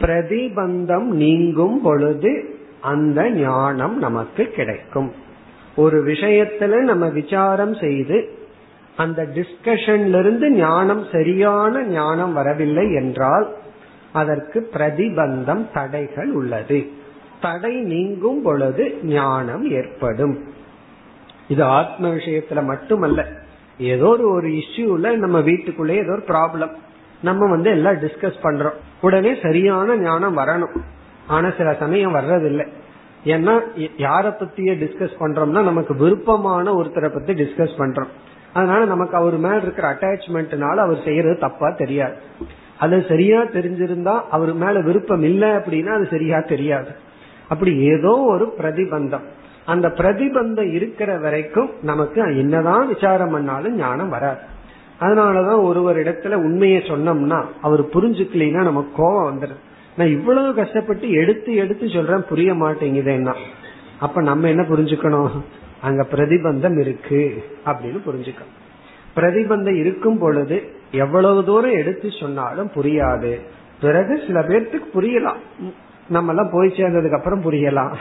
பிரதிபந்தம் நீங்கும் பொழுது அந்த ஞானம் நமக்கு கிடைக்கும். ஒரு விஷயத்துல நம்ம விசாரம் செய்து அந்த டிஸ்கஷன்ல இருந்து ஞானம் சரியான ஞானம் வரவில்லை என்றால் அதற்கு பிரதிபந்தம் தடைகள் உள்ளது. தடை நீங்கும் பொழுது ஞானம் ஏற்படும். இது ஆத்ம விஷயத்துல மட்டுமல்ல. ஏதோ ஒரு இஷ்யூல நம்ம வீட்டுக்குள்ளே ஏதோ ஒரு ப்ராப்ளம் நம்ம வந்து எல்லாம் டிஸ்கஸ் பண்றோம். உடனே சரியான ஞானம் வரணும். ஆனா சில சமயம் வர்றதில்லை. ஏன்னா யார பத்தியே டிஸ்கஸ் பண்றோம்னா நமக்கு விருப்பமான ஒருத்தரை பத்தி டிஸ்கஸ் பண்றோம். அதனால நமக்கு அவர் மேல இருக்கிற அட்டாச்மெண்ட்னால அவர் செய்யறது தப்பா தெரியாது. அது சரியா தெரிஞ்சிருந்தா அவர் மேல விருப்பம் இல்லை அப்படின்னா அது சரியா தெரியாது. அப்படி ஏதோ ஒரு பிரதிபந்தம். அந்த பிரதிபந்தம் இருக்கிற வரைக்கும் நமக்கு என்னதான் விசாரம் பண்ணாலும் ஞானம் வராது. அதனாலதான் ஒருவர் இடத்துல உண்மையை சொன்னோம்னா அவர் புரிஞ்சுக்கலைன்னா நமக்கு கோபம் வந்துடுது நான் இவ்வளவு கஷ்டப்பட்டு எடுத்து எடுத்து சொல்றேன் புரிய மாட்டேங்குதுன்னா. அப்ப நம்ம என்ன புரிஞ்சுக்கணும்? அங்க பிரதிபந்தம் இருக்கு அப்படின்னு புரிஞ்சுக்கணும். பிரதிபந்தம் இருக்கும் பொழுது எவ்வளவு தூரம் எடுத்து சொன்னாலும் புரியாது. பிறகு சில பேர்த்துக்கு புரியலாம். நம்ம எல்லாம் போய் சேர்ந்ததுக்கு அப்புறம் புரியலாம்.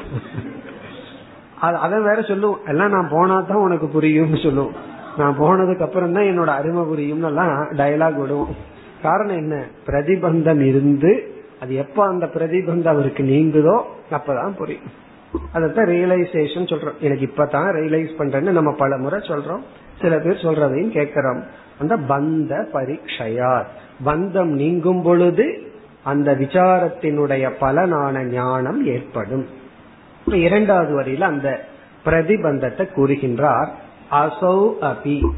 அதை வேற சொல்லுவோம். எல்லாம் நான் போனா தான் உனக்கு புரியும்னு சொல்லுவோம். நான் போனதுக்கு அப்புறம் தான் என்னோட அருமை புரியும் எல்லாம் டயலாக் விடுவோம். காரணம் என்ன? பிரதிபந்தம் இருந்து அது எப்ப அந்த பிரதிபந்தம் அவருக்கு நீங்குதோ அப்பதான் புரியும். அதத்தான் ரியலைசேஷன் சொல்றோம். எனக்கு இப்பதான் ரியலைஸ் பண்றேன்னு நம்ம பல முறை சொல்றோம். சில பேர் சொல்றதையும் கேட்கிறோம். அந்த பந்த பரீட்சையார் பந்தம் நீங்கும் பொழுது அந்த விசாரத்தினுடைய பலனான ஞானம் ஏற்படும். இரண்டாவது வரியில அந்த பிரதிபந்தத்தை கூறுகின்றார். அசௌ அபி.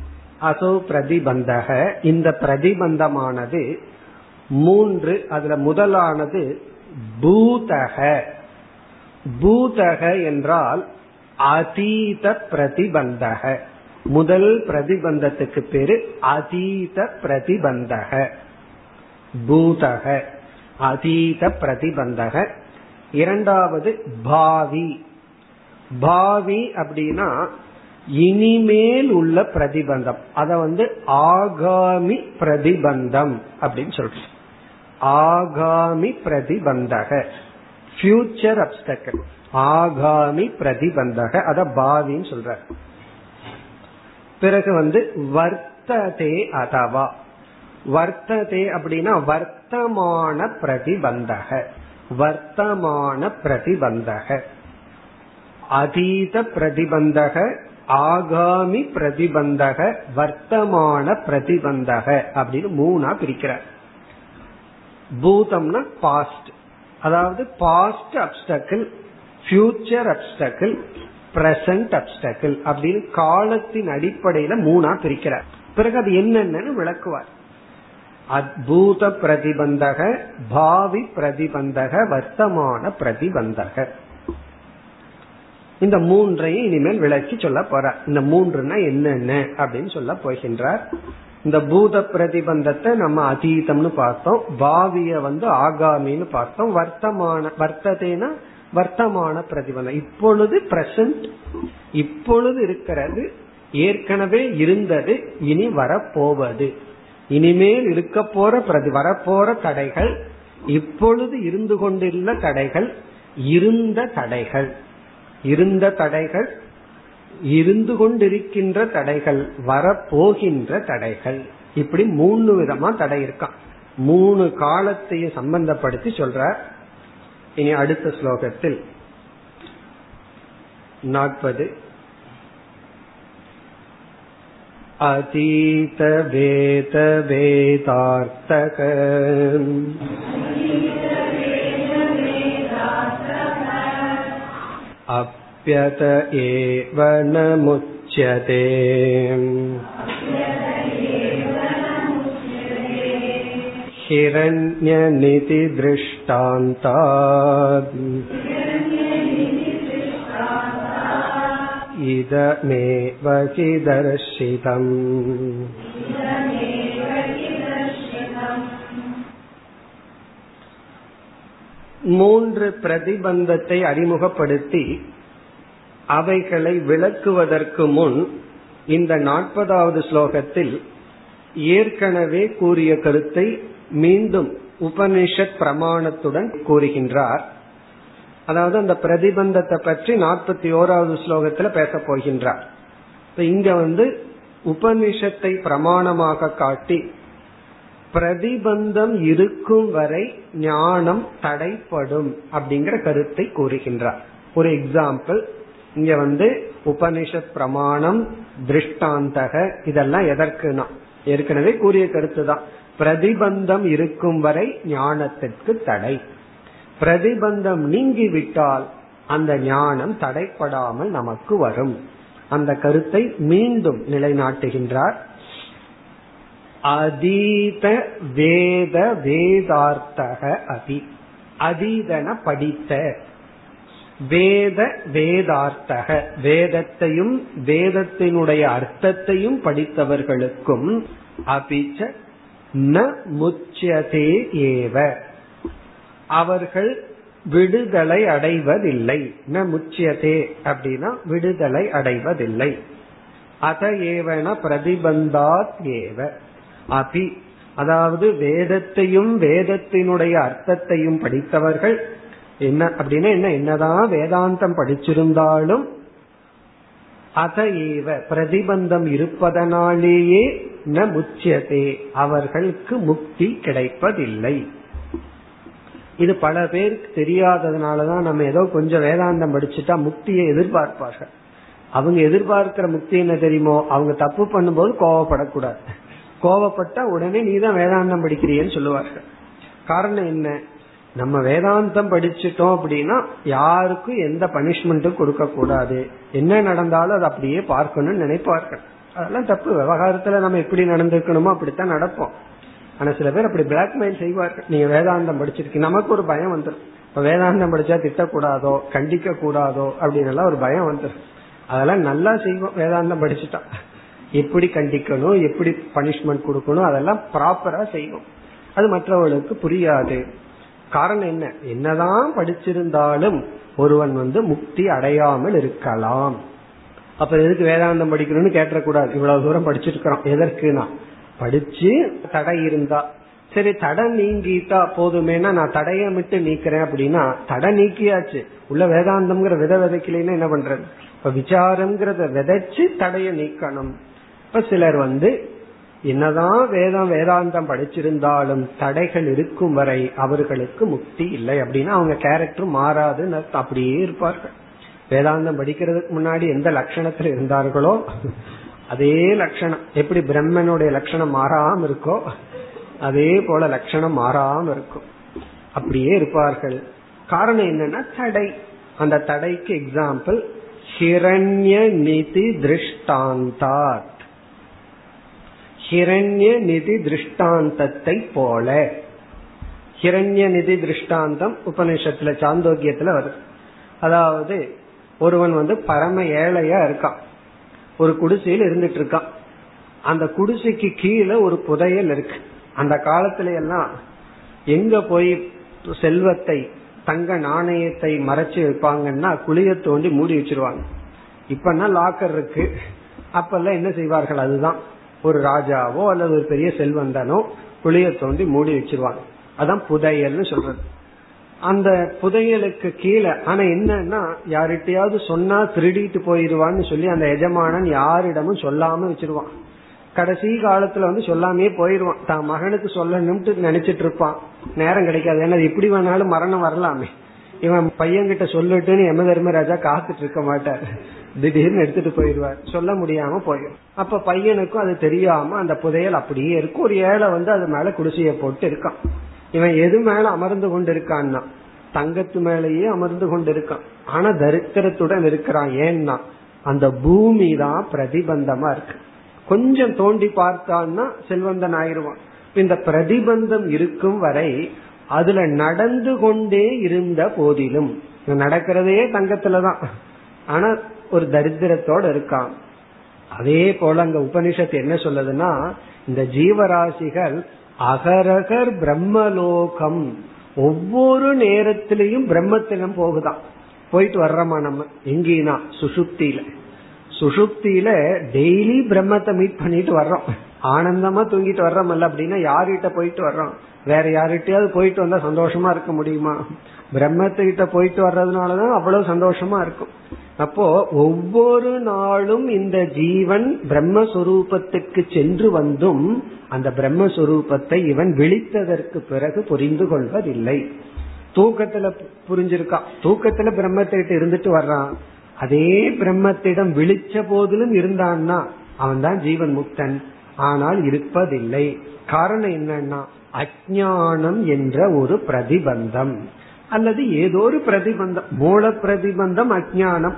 அசௌ பிரதிபந்தக. இந்த பிரதிபந்தமானது மூன்று அதுல முதலானது பூதக. பூதக என்றால் அதீத பிரதிபந்தக. முதல் பிரதிபந்தத்துக்கு பேரு அதீத பிரதிபந்தக. பூதக அதீத பிரதிபந்தக. இரண்டாவது பாவி. பாவி அப்படின்னா இனிமேல் உள்ள பிரதிபந்தம். அத வந்து ஆகாமி பிரதிபந்தம் அப்படின்னு சொல்றோம். ஆகாமி பிரதிபந்தக. ஃபியூச்சர் அப்டக்கல் ஆகாமி பிரதிபந்தக. அத பாவின்னு சொல்ற. பிறகு வந்து வர்த்ததே அதவா. வர்த்ததே அப்படின்னா வர்த்தமான பிரதிபந்தக. வர்த்தமான பிரதிபந்தக. அதீத பிரதிபந்தக ஆகாமி பிரதிபந்தக வர்த்தமான பிரதிபந்தக அப்படின்னு மூணா பிரிக்கிறார் பூதம்னா பாஸ்ட் அதாவது past obstacle future obstacle present obstacle அப்படின்னு காலத்தின் அடிப்படையில மூணா பிரிக்கிறார் பிறகு அது என்னென்னு விளக்குவார். அத்பூத பிரதிபந்தக பாவி பிரதிபந்தக வர்த்தமான பிரதிபந்தக. இந்த மூன்றையும் இனிமேல் விளக்கி சொல்ல போறார். இந்த மூன்றுனா என்னென்ன அப்படின்னு சொல்ல போகின்றார். இந்த பூத பிரதிபந்தத்தை நம்ம அதீதம்னு பார்த்தோம். பாவிய வந்து ஆகாமின்னு பார்த்தோம். வர்த்தமான வர்த்ததேனா வர்த்தமான பிரதிபந்தம். இப்பொழுது பிரசன்ட் இப்பொழுது இருக்கிறது. ஏற்கனவே இருந்தது இனி வரப்போவது. இனிமேல் இருக்க போற பிரதி வரப்போற தடைகள் இப்பொழுது இருந்து கொண்டுள்ள தடைகள் இருந்த தடைகள். இருந்த தடைகள் இருந்து கொண்டிருக்கின்ற தடைகள் வரப்போகின்ற தடைகள் இப்படி மூணு விதமா தடை இருக்கான் மூணு காலத்தையும் சம்பந்தப்படுத்தி சொல்ற இனி அடுத்த ஸ்லோகத்தில் நாற்பது अतीत वेद वेदार्थक अप्यत एव न मुच्यते हिरण्यनितिदृष्टान्तात् इदमेव हि दर्शितम् மூன்று பிரதிபந்தத்தை அறிமுகப்படுத்தி அவைகளை விளக்குவதற்கு முன் இந்த நாற்பதாவது ஸ்லோகத்தில் ஏற்கனவே கூறிய கருத்தை மீண்டும் உபனிஷத் பிரமாணத்துடன் கூறுகின்றார். அதாவது அந்த பிரதிபந்தத்தை பற்றி நாற்பத்தி ஓராவது ஸ்லோகத்துல பேச போகின்றார். இப்ப இங்க வந்து உபனிஷத்தை பிரமாணமாக காட்டி பிரதிபந்தம் இருக்கும் வரை ஞானம் தடைப்படும் அப்படிங்கிற கருத்தை கூறுகின்றார். ஒரு எக்ஸாம்பிள் இங்க வந்து உபனிஷத் பிரமாணம் திருஷ்டாந்தக இதெல்லாம் எதற்குனா? ஏற்கனவே கூறிய கருத்து தான் பிரதிபந்தம் இருக்கும் வரை ஞானத்திற்கு தடை. பிரதிபந்தம் நீங்கிவிட்டால் அந்த ஞானம் தடைப்படாமல் நமக்கு வரும். அந்த கருத்தை மீண்டும் நிலைநாட்டுகின்றார். அதீத வேத வேதார்த்தக அதி. அதீதன படித்த வேத வேதார்த்தக. வேதத்தையும் வேதத்தினுடைய அர்த்தத்தையும் படித்தவர்களுக்கும் அபிச்ச ந முச்சதே ஏவ. அவர்கள் விடுதலை அடைவதில்லை. ந முச்சியதே அப்படின்னா விடுதலை அடைவதில்லை. அத ஏவன பிரதிபந்தாத் ஏவ. அபி அதாவது வேதத்தையும் வேதத்தினுடைய அர்த்தத்தையும் படித்தவர்கள் என்ன அப்படின்னா என்ன? என்னதான் வேதாந்தம் படிச்சிருந்தாலும் அத ஏவ பிரதிபந்தம் இருப்பதனாலேயே ந முச்சியதே. அவர்களுக்கு முக்தி கிடைப்பதில்லை. இது பல பேருக்கு தெரியாததுனாலதான் நம்ம ஏதோ கொஞ்சம் வேதாந்தம் படிச்சுட்டா முக்தியை எதிர்பார்ப்பார்கள். அவங்க எதிர்பார்க்கிற முக்தி என்ன தெரியுமோ? அவங்க தப்பு பண்ணும்போது கோவப்படக்கூடாது. கோவப்பட்டா உடனே நீ தான் வேதாந்தம் படிக்கிறியன்னு சொல்லுவார்கள். காரணம் என்ன? நம்ம வேதாந்தம் படிச்சுட்டோம் அப்படின்னா யாருக்கும் எந்த பனிஷ்மெண்ட்டும் கொடுக்க கூடாது. என்ன நடந்தாலும் அதை அப்படியே பார்க்கணும்னு நினைப்பார்கள். அதெல்லாம் தப்பு. விவகாரத்துல நம்ம எப்படி நடந்துக்கணுமோ அப்படித்தான் நடப்போம். ஆனா சில பேர் அப்படி பிளாக்மெயில் செய்வார்கள். நீங்க வேதாந்தம் படிச்சிருக்கீங்க. நமக்கு ஒரு பயம் வந்துடும் இப்ப வேதாந்தம் படிச்சா திட்டக்கூடாதோ கண்டிக்க கூடாதோ அப்படின்னு எல்லாம் ஒரு பயம் வந்துடும் அதெல்லாம் நல்லா செய்வோம். வேதாந்தம் படிச்சுட்டா. எப்படி கண்டிக்கணும்? எப்படி பனிஷ்மெண்ட் கொடுக்கணும்? அதெல்லாம் ப்ராப்பரா செய்வோம். அது மற்றவர்களுக்கு புரியாது. காரணம் என்ன? என்னதான் படிச்சிருந்தாலும் ஒருவன் வந்து முக்தி அடையாமல் இருக்கலாம். அப்ப எதுக்கு வேதாந்தம் படிக்கணும்னு கேட்டக்கூடாது இவ்வளவு தூரம் படிச்சிருக்கிறோம். எதற்குனா? படிச்சு தடை இருந்தா. சரி தடை நீங்கிட்டா போதுமேனா? நான் தடைய விட்டு நீக்கிறேன் அப்படின்னா தடை நீக்கியாச்சு. உள்ள வேதாந்தம்ங்கிற வித விதைக்கலைன்னா என்ன பண்றது? இப்ப விசாரம்ங்கிறத விதைச்சு தடைய நீக்கணும். இப்ப சிலர் வந்து என்னதான் வேதம் வேதாந்தம் படிச்சிருந்தாலும் தடைகள் இருக்கும் வரை அவர்களுக்கு முக்தி இல்லை அப்படின்னா அவங்க கேரக்டர் மாறாதுன்னு அப்படியே இருப்பார்கள். வேதாந்தம் படிக்கிறதுக்கு முன்னாடி எந்த லட்சணத்துல இருந்தார்களோ அதே லட்சணம். எப்படி பிரம்மனுடைய லட்சணம் மாறாம இருக்கோ அதே போல லட்சணம் மாறாம இருக்கும். அப்படியே இருப்பார்கள். காரணம் என்னன்னா தடை. அந்த தடைக்கு எக்ஸாம்பிள் ஹிரண்ய நிதி திருஷ்டாந்தார். ஹிரண்ய நிதி திருஷ்டாந்தத்தை போல. ஹிரண்ய நிதி திருஷ்டாந்தம் உபநிஷத்துல சாந்தோக்கியத்துல வருது. அதாவது ஒருவன் வந்து பரம ஏழையா இருக்கான். ஒரு குடிசையில் இருந்துட்டு இருக்கான் அந்த குடிசைக்கு கீழே ஒரு புதையல் இருக்கு. அந்த காலத்துல எல்லாம் எங்க போய் செல்வத்தை தங்க நாணயத்தை மறைச்சு வைப்பாங்கன்னா குளிய தோண்டி மூடி வச்சிருவாங்க. இப்பன்னா லாக்கர் இருக்கு. அப்பெல்லாம் என்ன செய்வார்கள்? அதுதான். ஒரு ராஜாவோ அல்லது ஒரு பெரிய செல்வந்தனோ குளிய தோண்டி மூடி வச்சிருவாங்க. அதான் புதையல்னு சொல்றது. அந்த புதையலுக்கு கீழே ஆனா என்னன்னா யார்கிட்டயாவது சொன்னா திருடிட்டு போயிருவான்னு சொல்லி அந்த எஜமானன் யாரிடமும் சொல்லாம வச்சிருவான். கடைசி காலத்துல வந்து சொல்லாமே போயிருவான். தான் மகனுக்கு சொல்லணும்ட்டு நினைச்சிட்டு இருப்பான். நேரம் கிடைக்காது. ஏன்னா எப்படி வேணாலும் மரணம் வரலாமே. இவன் பையன்கிட்ட சொல்லுட்டுன்னு யம தர்மராஜா காத்துட்டு இருக்க மாட்டார். திடீர்னு எடுத்துட்டு போயிடுவார். சொல்ல முடியாம போயிடும். அப்ப பையனுக்கும் அது தெரியாம அந்த புதையல் அப்படியே இருக்கும். ஒரு ஏழை வந்து அது மேல குடிசைய போட்டு இருக்கான். இவன் எது மேல அமர்ந்து கொண்டு இருக்கான்னா தங்கத்து மேலேயே அமர்ந்து கொண்டு இருக்கான் ஆனா தரித்திரத்துடன் இருக்கிறான். ஏன்னா அந்த பூமி தான் பிரதிபந்தமா இருக்கு. கொஞ்சம் தோண்டி பார்த்தான்னா செல்வந்தன் ஆயிடுவான். இந்த பிரதிபந்தம் இருக்கும் வரை அதுல நடந்து கொண்டே இருந்த போதிலும் நடக்கிறதே தங்கத்துலதான். ஆனா ஒரு தரித்திரத்தோட இருக்கான். அதே போல அங்க உபனிஷத்து என்ன சொல்லுதுன்னா இந்த ஜீவராசிகள் அகரகர் பிரம்மலோகம். ஒவ்வொரு நேரத்திலையும் பிரம்மத்திலும் போகுதான். போயிட்டு வர்றோமா நம்ம? எங்கேனா? சுசுப்தியில சுசுப்தியில டெய்லி பிரம்மத்தை மீட் பண்ணிட்டு வர்றோம். ஆனந்தமா தூங்கிட்டு வர்றோம்ல அப்படின்னா யார்கிட்ட போயிட்டு வர்றோம்? வேற யார்கிட்டயாவது போயிட்டு வந்தா சந்தோஷமா இருக்க முடியுமா? பிரம்மத்துக்கிட்ட போயிட்டு வர்றதுனாலதான் அவ்வளவு சந்தோஷமா இருக்கும். அப்போ ஒவ்வொரு நாளும் இந்த ஜீவன் பிரம்மஸ்வரூபத்துக்கு சென்று வந்தும் அந்த பிரம்மஸ்வரூபத்தை இவன் விழித்ததற்கு பிறகு புரிந்து கொள்வதில்லை. தூக்கத்துல புரிஞ்சிருக்கான் தூக்கத்துல பிரம்மத்திட்ட இருந்துட்டு வர்றான். அதே பிரம்மத்திடம் விழிச்ச போதிலும் இருந்தான்னா அவன் தான் ஜீவன் முக்தன். ஆனால் இருப்பதில்லை. காரணம் என்னன்னா அஜானம் என்ற ஒரு பிரதிபந்தம். அல்லது ஏதோ ஒரு பிரதிபந்தம் மூல பிரதிபந்தம் அஜானம்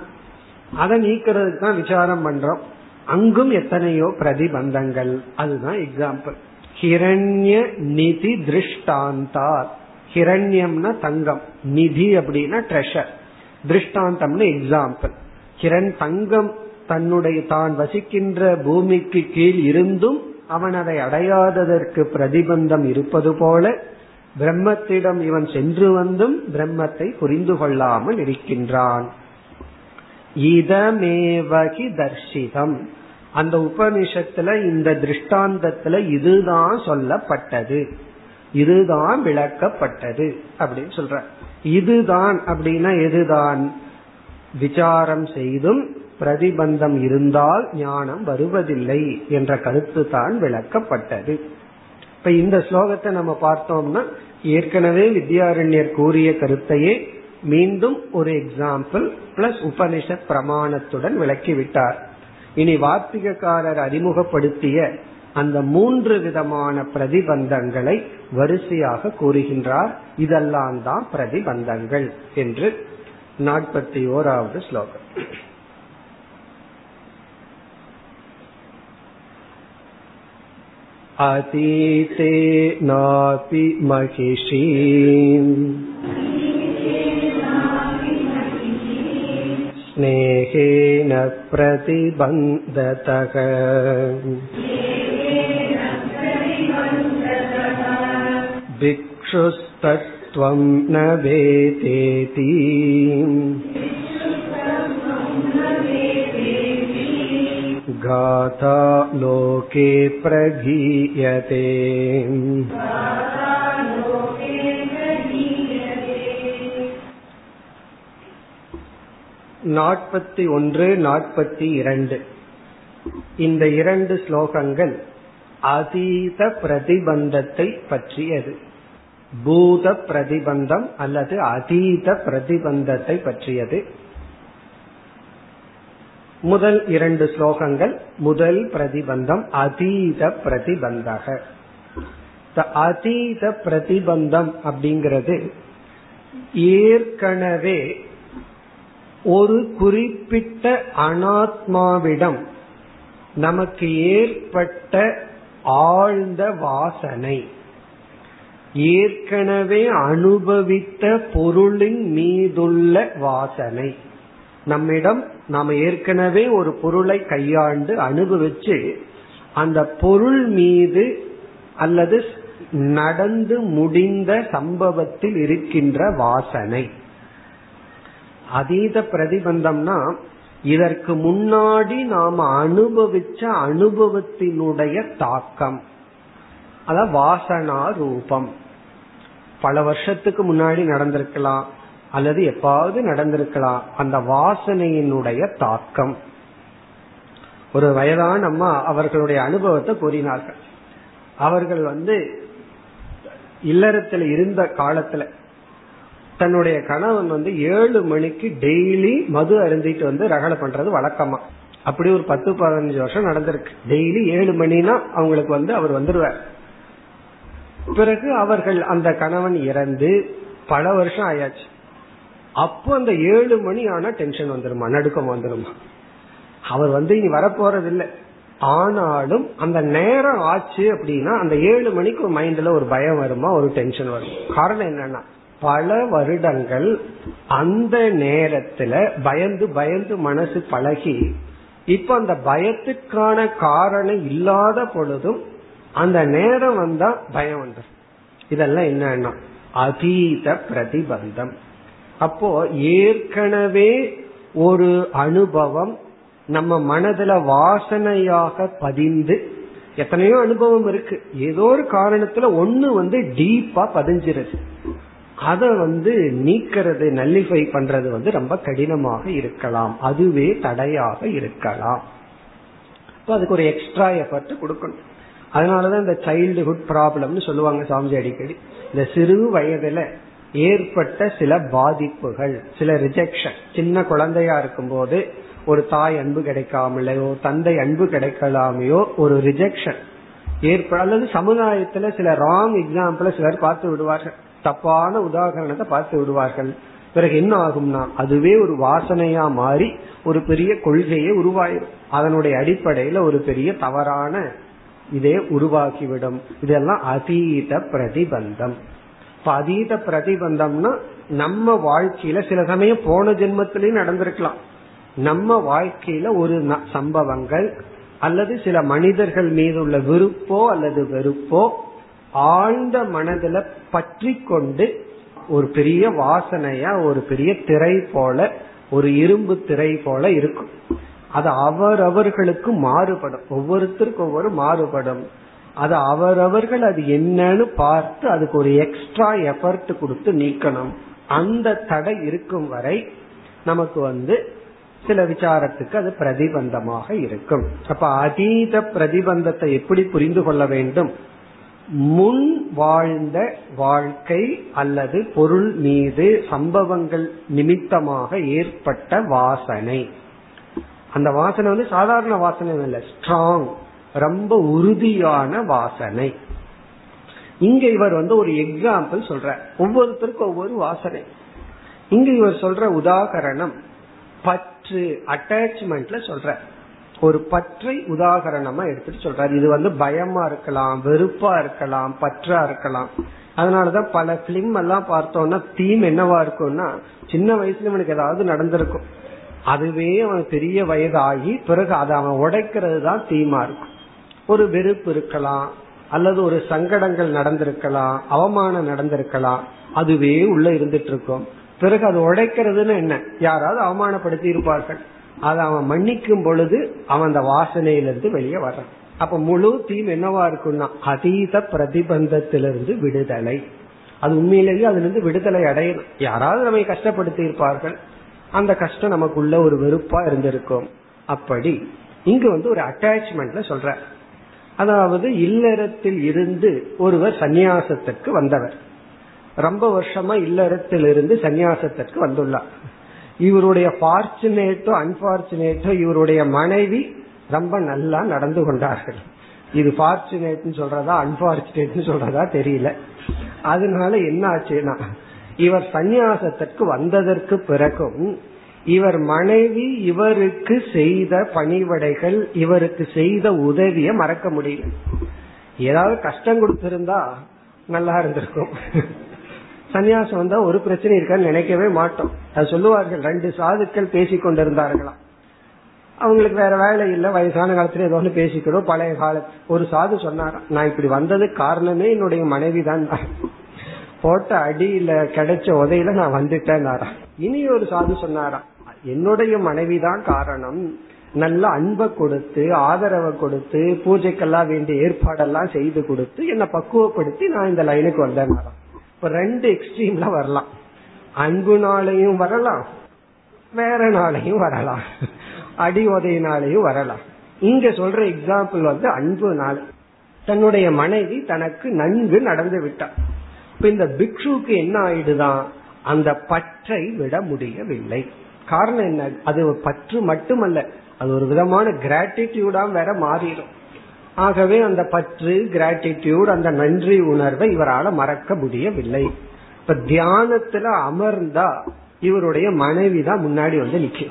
அதை நீக்கிறதுக்கு தான் விசாரம் பண்றோம். அங்கும் எத்தனையோ பிரதிபந்தங்கள். அதுதான் எக்ஸாம்பிள் ஹிரண்ய நிதி திருஷ்டாந்தார். ஹிரண்யம்னா தங்கம். நிதி அப்படின்னா ட்ரெஷர் திருஷ்டாந்தம்னு எக்ஸாம்பிள் கிரண் தங்கம் தன்னுடைய தான் வசிக்கின்ற பூமிக்கு கீழ் இருந்தும் அவன் அதை அடையாததற்கு பிரதிபந்தம் இருப்பது போல பிரம்மத்திடம் இவன் சென்று வந்தும் பிரம்மத்தை புரிந்து கொள்ளாமல் இருக்கின்றான். இதமேவகி தர்ஷிதம். அந்த உபனிஷத்துல இந்த திருஷ்டாந்தத்துல இதுதான் சொல்லப்பட்டது. இதுதான் விளக்கப்பட்டது அப்படின்னு சொல்ற. இதுதான் அப்படின்னா எதுதான்? விசாரம் செய்தும் பிரதிபந்தம் இருந்தால் ஞானம் வருவதில்லை என்ற கருத்து தான் விளக்கப்பட்டது. இப்ப இந்த ஸ்லோகத்தை நம்ம பார்த்தோம்னா ஏற்கனவே வித்யாரண்யர் கூறிய கருத்தையே மீண்டும் ஒரு எக்ஸாம்பிள் பிளஸ் உபனிஷத் பிரமாணத்துடன் விளக்கிவிட்டார். இனி வார்த்திகக்காரர் அறிமுகப்படுத்திய அந்த மூன்று விதமான பிரதிபந்தங்களை வரிசையாக கூறுகின்றார். இதெல்லாம் தான் பிரதிபந்தங்கள் என்று நாற்பத்தி ஓராவது ஸ்லோகம். अतीते नापि महिषीम् स्नेहेन प्रतिबन्धतः भिक्षुस्तत्त्वं न वेदेति गाथा लोके प्रगीयते நாற்பத்தி ஒன்று நாற்பத்தி இரண்டு இந்த இரண்டு ஸ்லோகங்கள் அதீத பிரதிபந்தத்தை பற்றியது பூத பிரதிபந்தம் அல்லது அதீத பிரதிபந்தத்தை பற்றியது முதல் இரண்டு ஸ்லோகங்கள் முதல் பிரதிபந்தம் அதீத பிரதிபந்தக. அதீத பிரதிபந்தம் அப்படிங்கிறது ஏற்கனவே ஒரு குறிப்பிட்ட அனாத்மாவிடம் நமக்கு ஏற்பட்ட ஆழ்ந்த வாசனை ஏற்கனவே அனுபவித்த பொருளின் மீதுள்ள வாசனை. நம்மிடம் நாம ஏற்கனவே ஒரு பொருளை கையாண்டு அனுபவிச்சு அந்த பொருள் மீது அல்லது நடந்து முடிந்த சம்பவத்தில் இருக்கின்ற வாசனை. அதீத பிரதிபந்தம்னா இதற்கு முன்னாடி நாம் அனுபவிச்ச அனுபவத்தினுடைய தாக்கம். அதாவது வாசனா ரூபம். பல வருஷத்துக்கு முன்னாடி நடந்திருக்கலாம். அல்லது எப்பாவது நடந்திருக்கலாம். அந்த வாசனையினுடைய தாக்கம். ஒரு வயதான அம்மா அவர்களுடைய அனுபவத்தை கூறினார்கள். அவர்கள் வந்து இல்லறத்தில் இருந்த காலத்துல தன்னுடைய கணவன் வந்து ஏழு மணிக்கு டெய்லி மது அருந்திட்டு வந்து ரகலை பண்றது வழக்கமா. அப்படி ஒரு பத்து பதினஞ்சு வருஷம் நடந்திருக்கு. டெய்லி ஏழு மணினா அவங்களுக்கு வந்து அவர் வந்துருவார். பிறகு அவர்கள் அந்த கணவன் இறந்து பல வருஷம் ஆயாச்சு. அப்போ அந்த ஏழு மணி ஆனா டென்ஷன் வந்துருமா? நடுக்கம் வந்துருமா? அவர் வந்து இனி வரப்போறது இல்லை ஆனாலும் அந்த நேரம் ஆச்சு அப்படின்னா அந்த ஏழு மணிக்கு மைண்ட்ல ஒரு பயம் வருமா? ஒரு டென்ஷன் வரும்? காரணம் என்னன்னா பல வருடங்கள் அந்த நேரத்துல பயந்து பயந்து மனசு பழகி இப்ப அந்த பயத்துக்கான காரணம் இல்லாத பொழுதும் அந்த நேரம் வந்தா பயம் வந்துடும் இதெல்லாம் என்னன்னா அதீத பிரதிபந்தம். அப்போ ஏற்கனவே ஒரு அனுபவம் நம்ம மனதுல வாசனையாக பதிந்து எத்தனையோ அனுபவம் இருக்கு. ஏதோ ஒரு காரணத்துல ஒண்ணு வந்து டீப்பா பதிஞ்சிருது. அதை வந்து நீக்கிறது நல்லிஃபை பண்றது வந்து ரொம்ப கடினமாக இருக்கலாம். அதுவே தடையாக இருக்கலாம். அதுக்கு ஒரு எக்ஸ்ட்ரா எஃபர்ட் கொடுக்கணும். அதனாலதான் இந்த சைல்டுஹுட் ப்ராப்ளம்னு சொல்லுவாங்க சாமிஜி அடிக்கடி. இந்த சிறு வயதுல ஏற்பட்ட சில பாதிப்புகள் சில ரிஜெக்ஷன் சின்ன குழந்தையா இருக்கும் போது ஒரு தாய் அன்பு கிடைக்காமலையோ தந்தை அன்பு கிடைக்கலாமையோ ஒரு ரிஜெக்ஷன் ஏற்பட அல்லது சமுதாயத்துல சில ராங் எக்ஸாம்பிள சிலர் பார்த்து விடுவார்கள். தப்பான உதாரணத்தை பார்த்து விடுவார்கள். பிறகு என்ன ஆகும்னா அதுவே ஒரு வாசனையா மாறி ஒரு பெரிய கொள்கையை உருவாயிரும். அதனுடைய அடிப்படையில ஒரு பெரிய தவறான இதே உருவாக்கிவிடும். இதெல்லாம் அதீத பிரதிபந்தம். இப்ப அதீத பிரதிபந்தம்னா நம்ம வாழ்க்கையில சில சமயம் போன ஜென்மத்திலயும் நடந்திருக்கலாம். நம்ம வாழ்க்கையில ஒரு சம்பவங்கள் அல்லது சில மனிதர்கள் மீது உள்ள விருப்போ அல்லது வெறுப்போ ஆழ்ந்த மனதில் பற்றி கொண்டு ஒரு பெரிய வாசனையா ஒரு பெரிய திரை போல ஒரு இரும்பு திரை போல இருக்கும். அது அவரவர்களுக்கு மாறுபடும். ஒவ்வொருத்தருக்கும் ஒவ்வொரு மாறுபடும். அது அவரவர்கள் அது என்னன்னு பார்த்து அதுக்கு ஒரு எக்ஸ்ட்ரா எஃபர்ட் கொடுத்து நீக்கணும். அந்த தடை இருக்கும் வரை நமக்கு வந்து சில விசாரத்துக்கு அது பிரதிபந்தமாக இருக்கும். அப்ப அதீத பிரதிபந்தத்தை எப்படி புரிந்து கொள்ள வேண்டும்? முன் வாழ்ந்த வாழ்க்கை அல்லது பொருள் மீது சம்பவங்கள் நிமித்தமாக ஏற்பட்ட வாசனை. அந்த வாசனை வந்து சாதாரண வாசனை இல்லை ஸ்ட்ராங் ரொம்ப உறுதியான வாசனை. இங்க இவர் வந்து ஒரு எக்ஸாம்பிள் சொல்ற ஒவ்வொருத்தருக்கும் ஒவ்வொரு வாசனை. இங்க இவர் சொல்ற உதாகரணம் பற்று அட்டாச்மெண்ட்ல சொல்ற ஒரு பற்றை உதாகரணமா எடுத்துட்டு சொல்றாரு. இது வந்து பயமா இருக்கலாம் வெறுப்பா இருக்கலாம் பற்றா இருக்கலாம். அதனாலதான் பல பிலிம் எல்லாம் பார்த்தோம்னா தீம் என்னவா இருக்கும்னா சின்ன வயசுல இவனுக்கு ஏதாவது நடந்திருக்கும். அதுவே அவன் பெரிய வயதாகி பிறகு அதை அவன் உடைக்கிறது தான் தீமா இருக்கும். ஒரு வெறுப்பு இருக்கலாம் அல்லது ஒரு சங்கடங்கள் நடந்திருக்கலாம் அவமானம் நடந்திருக்கலாம் அதுவே உள்ள இருந்துட்டு இருக்கும். பிறகு அது உடைக்கிறதுன்னு என்ன? யாராவது அவமானப்படுத்தி இருப்பார்கள். அதை அவன் மன்னிக்கும் பொழுது அவன் அந்த வாசனையிலிருந்து வெளியே வர்றான். அப்ப முழு தீம் என்னவா இருக்கும்னா அதீத பிரதிபந்தத்திலிருந்து விடுதலை. அது உண்மையிலேயே அதுல இருந்து விடுதலை அடையணும். யாராவது நம்மை கஷ்டப்படுத்தி இருப்பார்கள். அந்த கஷ்டம் நமக்குள்ள ஒரு வெறுப்பா இருந்திருக்கும். அப்படி இங்கு வந்து ஒரு அட்டாச்மெண்ட்ல சொல்ற. அதாவது இல்லறத்தில் இருந்து ஒருவர் சந்நியாசத்திற்கு வந்தவர். ரொம்ப வருஷமா இல்லறத்தில் இருந்து சந்நியாசத்திற்கு வந்துள்ளார். இவருடைய பார்ச்சுனேட்டோ அன்பார்ச்சுனேட்டோ இவருடைய மனைவி ரொம்ப நல்லா நடந்து கொண்டார்கள். இது பார்ச்சுனேட் சொல்றதா அன்பார்ச்சுனேட் சொல்றதா தெரியல. அதனால என்ன ஆச்சுன்னா இவர் சந்நியாசத்திற்கு வந்ததற்கு பிறகும் இவர் மனைவி இவருக்கு செய்த பணிவடைகள் இவருக்கு செய்த உதவிய மறக்க முடியல. ஏதாவது கஷ்டம் கொடுத்திருந்தா நல்லா இருந்திருக்கும். சன்னியாசம் வந்தா ஒரு பிரச்சனை இருக்கான்னு நினைக்கவே மாட்டோம். அது சொல்லுவார்கள் ரெண்டு சாதுக்கள் பேசிக் கொண்டிருந்தார்களாம். அவங்களுக்கு வேற வேலை இல்ல வயசான காலத்துல ஏதோ ஒன்று பேசிக்கிறோம் பழைய கால ஒரு சாது சொன்னாராம் நான் இப்படி வந்ததுக்கு காரணமே என்னுடைய மனைவி தான். போட்ட அடியில கிடைச்ச உதையில நான் வந்துட்டேன் இனி ஒரு சாது சொன்னாராம் என்னுடைய மனைவிதான் காரணம். நல்ல அன்பை கொடுத்து ஆதரவை கொடுத்து பூஜைக்கெல்லாம் வேண்டிய ஏற்பாடெல்லாம் செய்து கொடுத்து என்னை பக்குவப்படுத்தி நான் இந்த லைனுக்கு வந்தேன் இப்ப ரெண்டு எக்ஸ்ட்ரீம்ல வரலாம். அன்பு நாளையும் வரலாம். வேற நாளையும் வரலாம். அடி உதையினாலையும் வரலாம். இங்க சொல்ற எக்ஸாம்பிள் வந்து அன்பு நாள். தன்னுடைய மனைவி தனக்கு நன்கு நடந்து விட்டார். இப்ப இந்த பிக்ஷுக்கு என்ன ஆயிடுதான்? அந்த பற்றை விட முடியவில்லை. காரணம் என்ன? அது ஒரு பற்று மட்டுமல்ல. அது ஒரு விதமான கிராட்டிடியூடா வேற மாறிடும். ஆகவே அந்த பற்று கிராட்டிடியூட் அந்த நன்றி உணர்வை இவரால் மறக்க முடியவில்லை. இப்ப தியானத்துல அமர்ந்தா இவருடைய மனைவி தான் முன்னாடி வந்து நிக்கும்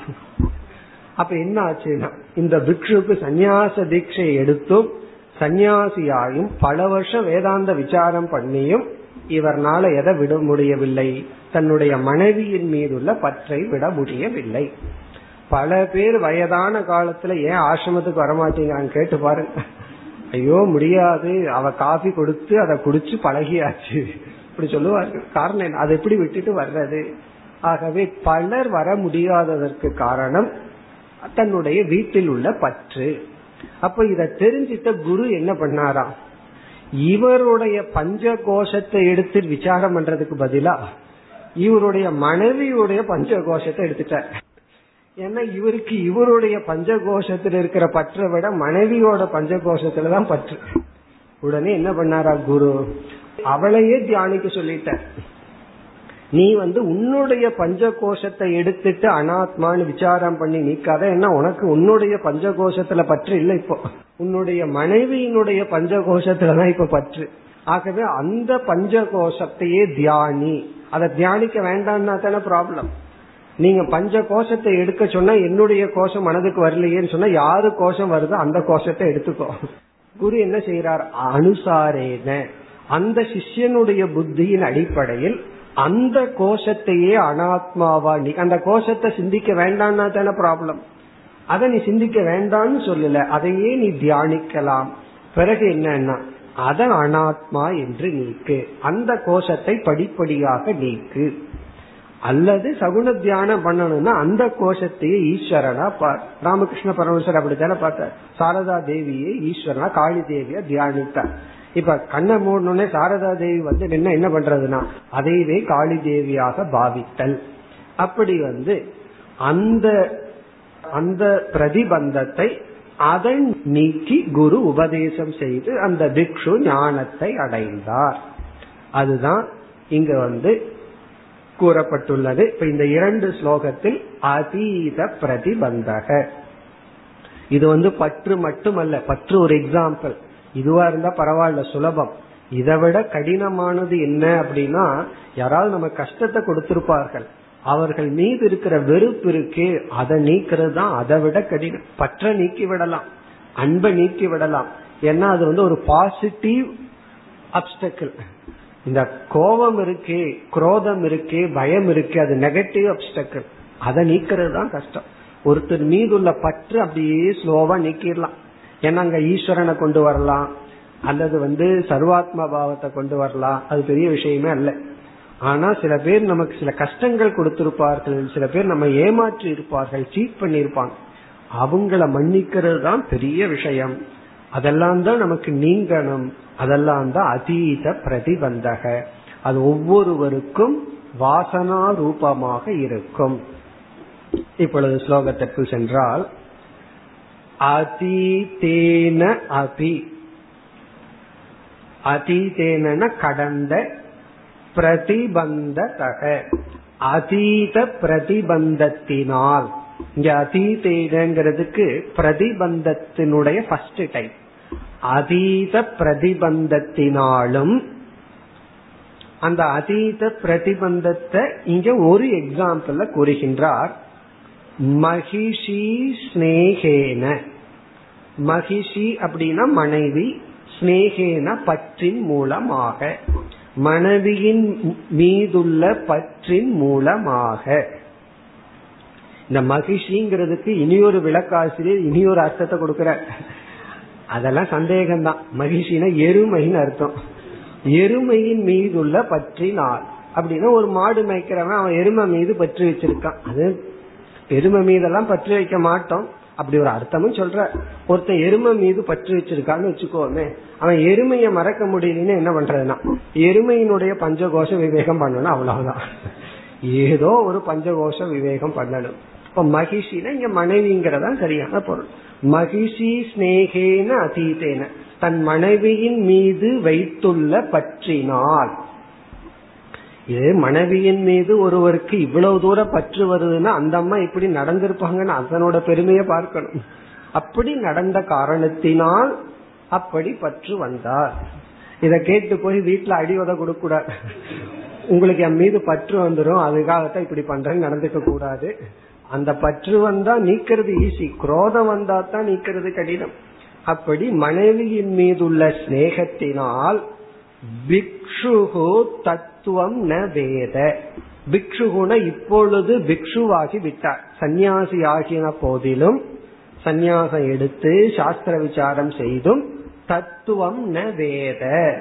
அப்ப என்ன ஆச்சுன்னா இந்த பிக்ஷுக்கு சந்நியாச தீட்சை எடுத்தும் சந்நியாசியாயும் பல வருஷம் வேதாந்த விசாரம் பண்ணியும் இவர்னால எதை விட முடியவில்லை? தன்னுடைய மனைவியின் மீதுள்ள பற்றை விட முடியவில்லை. பல பேர் வயதான காலத்துல ஏன் ஆசிரமத்துக்கு வரமாட்டீங்க கேட்டு பாருங்க. ஐயோ முடியாது. அவ காஃபி கொடுத்து அதை குடிச்சு பழகியாச்சு. இப்படி சொல்லுவார்கள். காரணம் என்ன? அதை எப்படி விட்டுட்டு வர்றது? ஆகவே பலர் வர முடியாததற்கு காரணம் தன்னுடைய வீட்டில் உள்ள பற்று. அப்ப இத தெரிஞ்சிட்ட குரு என்ன பண்ணாராம்? இவருடைய பஞ்ச கோஷத்தை எடுத்து விசாரம் பண்றதுக்கு பதிலா இவருடைய மனைவியுடைய பஞ்ச கோஷத்தை எடுத்துட்டார். ஏன்னா இவருக்கு இவருடைய பஞ்சகோஷத்தில் இருக்கிற பற்றை விட மனைவியோட பஞ்ச கோஷத்துலதான் பற்று. உடனே என்ன பண்ணாரா குரு? அவளையே தியானிக்க சொல்லிட்ட நீ வந்து உன்னுடைய பஞ்ச கோஷத்தை எடுத்துட்டு அனாத்மான்னு விசாரம் பண்ணி நீக்காத என்ன உனக்கு உன்னுடைய பஞ்சகோஷத்துல பற்று இல்லை இப்போ. உன்னுடைய மனைவியினுடைய பஞ்சகோஷத்துலதான் இப்ப பற்று. ஆகவே அந்த பஞ்ச கோஷத்தையே தியானி. அதை தியானிக்க வேண்டாம்னா தானே ப்ராப்ளம் நீங்க பஞ்ச கோஷத்தை எடுக்க சொன்னா என்னுடைய கோஷம் மனதுக்கு வரலையேன்னு சொன்னா யாரு கோஷம் வருதோ அந்த கோஷத்தை எடுத்துக்கோ. குரு என்ன செய்யறார் அனுசாரேன. அந்த சிஷ்யனுடைய புத்தியின் அடிப்படையில் அந்த கோஷத்தையே அனாத்மாவா நீ அந்த கோஷத்தை சிந்திக்க வேண்டாம்னா தானே ப்ராப்ளம் அதை நீ சிந்திக்க வேண்டாம்னு சொல்லல. அதையே நீ தியானிக்கலாம். பிறகு என்னன்னா அதன் அனாத்மா என்று நீக்கு. அந்த கோஷத்தை படிப்படியாக நீக்கு. அல்லது சகுன தியானம் பண்ணணும்னா அந்த கோஷத்தையே ஈஸ்வரனா பார் ராமகிருஷ்ண பரமேஸ்வரர் அப்படித்தானே பார்த்தார். சாரதா தேவியை ஈஸ்வரனா காளி தேவியா தியானித்தார். இப்ப கண்ணை மூடணுன்னே சாரதா தேவி வந்து என்ன என்ன பண்றதுன்னா அதையவே காளி தேவியாக பாவித்தல். அப்படி வந்து அந்த அந்த பிரதிபந்தத்தை அதை நீக்கி குரு உபதேசம் செய்து அந்த பிக்ஷு ஞானத்தை அடைந்தார். அதுதான் இங்க வந்து கூறப்பட்டுள்ளது. இப்ப இந்த இரண்டு ஸ்லோகத்தில் அதீத பிரதிபந்தக. இது வந்து பற்று மட்டுமல்ல பற்று ஒரு எக்ஸாம்பிள் இதுவா இருந்தா பரவாயில்ல சுலபம். இதை விட கடினமானது என்ன அப்படின்னா யாராவது நம்ம கஷ்டத்தை கொடுத்திருப்பார்கள். அவர்கள் மீது இருக்கிற வெறுப்பு இருக்கே அதை நீக்கிறது தான் அதை விட கடினம். பற்ற நீக்கி விடலாம் அன்பை நீக்கி விடலாம். ஏன்னா அது வந்து ஒரு பாசிட்டிவ் அப்டக்கிள் இந்த கோபம் இருக்கே குரோதம் இருக்கே பயம் இருக்கே அது நெகட்டிவ் அப்டக்கிள் அதை நீக்கிறது தான் கஷ்டம். ஒருத்தர் மீது உள்ள பற்று அப்படியே ஸ்லோவா நீக்கிடலாம். ஏன்னா அங்க ஈஸ்வரனை கொண்டு வரலாம் அல்லது வந்து சர்வாத்மா பாவத்தை கொண்டு வரலாம். அது பெரிய விஷயமே அல்ல. ஆனா சில பேர் நமக்கு சில கஷ்டங்கள் கொடுத்திருப்பார்கள் சில பேர் நம்ம ஏமாற்றி இருப்பார்கள் சீட் பண்ணிருப்பாங்க அவங்கள மன்னிக்கிறது தான் பெரிய விஷயம். அதெல்லாம் தான் நமக்கு நீங்கணும். அதெல்லாம் தான் அதீத பிரதிபந்தக. அது ஒவ்வொருவருக்கும் வாசனா ரூபமாக இருக்கும். இப்பொழுது ஸ்லோகத்திற்கு சென்றால் அதீதேன அபி. அதீதேன கடந்த பிரதிபந்ததக. அதீத பிரதிபந்தத்தினால். இங்க அதீதங்கிறதுக்கு பிரதிபந்தத்தினுடைய ஃபர்ஸ்ட் டைப் அதீத பிரதிபந்தத்தினாலும் அந்த அதீத பிரதிபந்தத்தை இங்க ஒரு எக்ஸாம்பிள் கூறுகின்றார். மகிஷி ஸ்னேகேன. மகிஷி அப்படின்னா மனைவி ஸ்னேகேன பற்றின் மூலமாக. மனைவியின் மீதுள்ள பற்றின் மூலமாக. இந்த மகிழ்ச்சிங்கிறதுக்கு இனியொரு விளக்காசிரியர் இனியொரு அர்த்தத்தை கொடுக்கிற அதெல்லாம் சந்தேகம்தான். மகிழ்ச்சினா எருமைன்னு அர்த்தம். எருமையின் மீதுள்ள பற்றினால். அப்படின்னா ஒரு மாடு மேய்க்கிறவன் அவன் எருமை மீது பற்று வச்சிருக்கான். அது எருமை மீதெல்லாம் பற்று வைக்க மாட்டோம். அப்படி ஒரு அர்த்தமும் சொல்ற. ஒருத்தன் எருமை மீது பற்று வச்சிருக்கான்னு வச்சுக்கோமே அவன் எருமையை மறக்க முடியலன்னு என்ன பண்றதுன்னா எருமையினுடைய பஞ்சகோஷ விவேகம் பண்ணணும் அவ்வளவுதான். ஏதோ ஒரு பஞ்சகோஷ விவேகம் பண்ணணும். இப்ப மகிஷினா இங்க மனைவிங்கிறதா சரியான பொருள். மகிஷி ஸ்னேகேன அதீதேன. தன் மனைவியின் மீது வைத்துள்ள பற்றினால் இது மனைவியின் மீது ஒருவருக்கு இவ்வளவு தூரம் பற்று வருதுன்னா அந்த அம்மா இப்படி நடந்திருப்பாங்கன்னு அதனோட பெருமையை பார்க்கணும். அப்படி நடந்த காரணத்தினால் அப்படி பற்று வந்தார். இத கேட்டு போய் வீட்டுல அடிவதை கொடுக்க கூடாது உங்களுக்கு என் மீது பற்று வந்துடும் அதுக்காகத்தான் இப்படி பண்றேன்னு நடந்துக்க கூடாது. அந்த பற்று வந்தா நீக்கிறது ஈஸி. குரோதம் வந்தா தான் நீக்கிறது கடினம். அப்படி மனைவியின் மீதுள்ள சிநேகத்தினால் பிக்ஷுகு தத்துவம் ந வேத. பிக்ஷுகுண இப்பொழுது பிக்ஷுவாகி விட்டார். சந்நியாசி ஆகின போதிலும் சந்நியாசம் எடுத்து சாஸ்திர விசாரம் செய்தும் தத்துவம் ந வேத.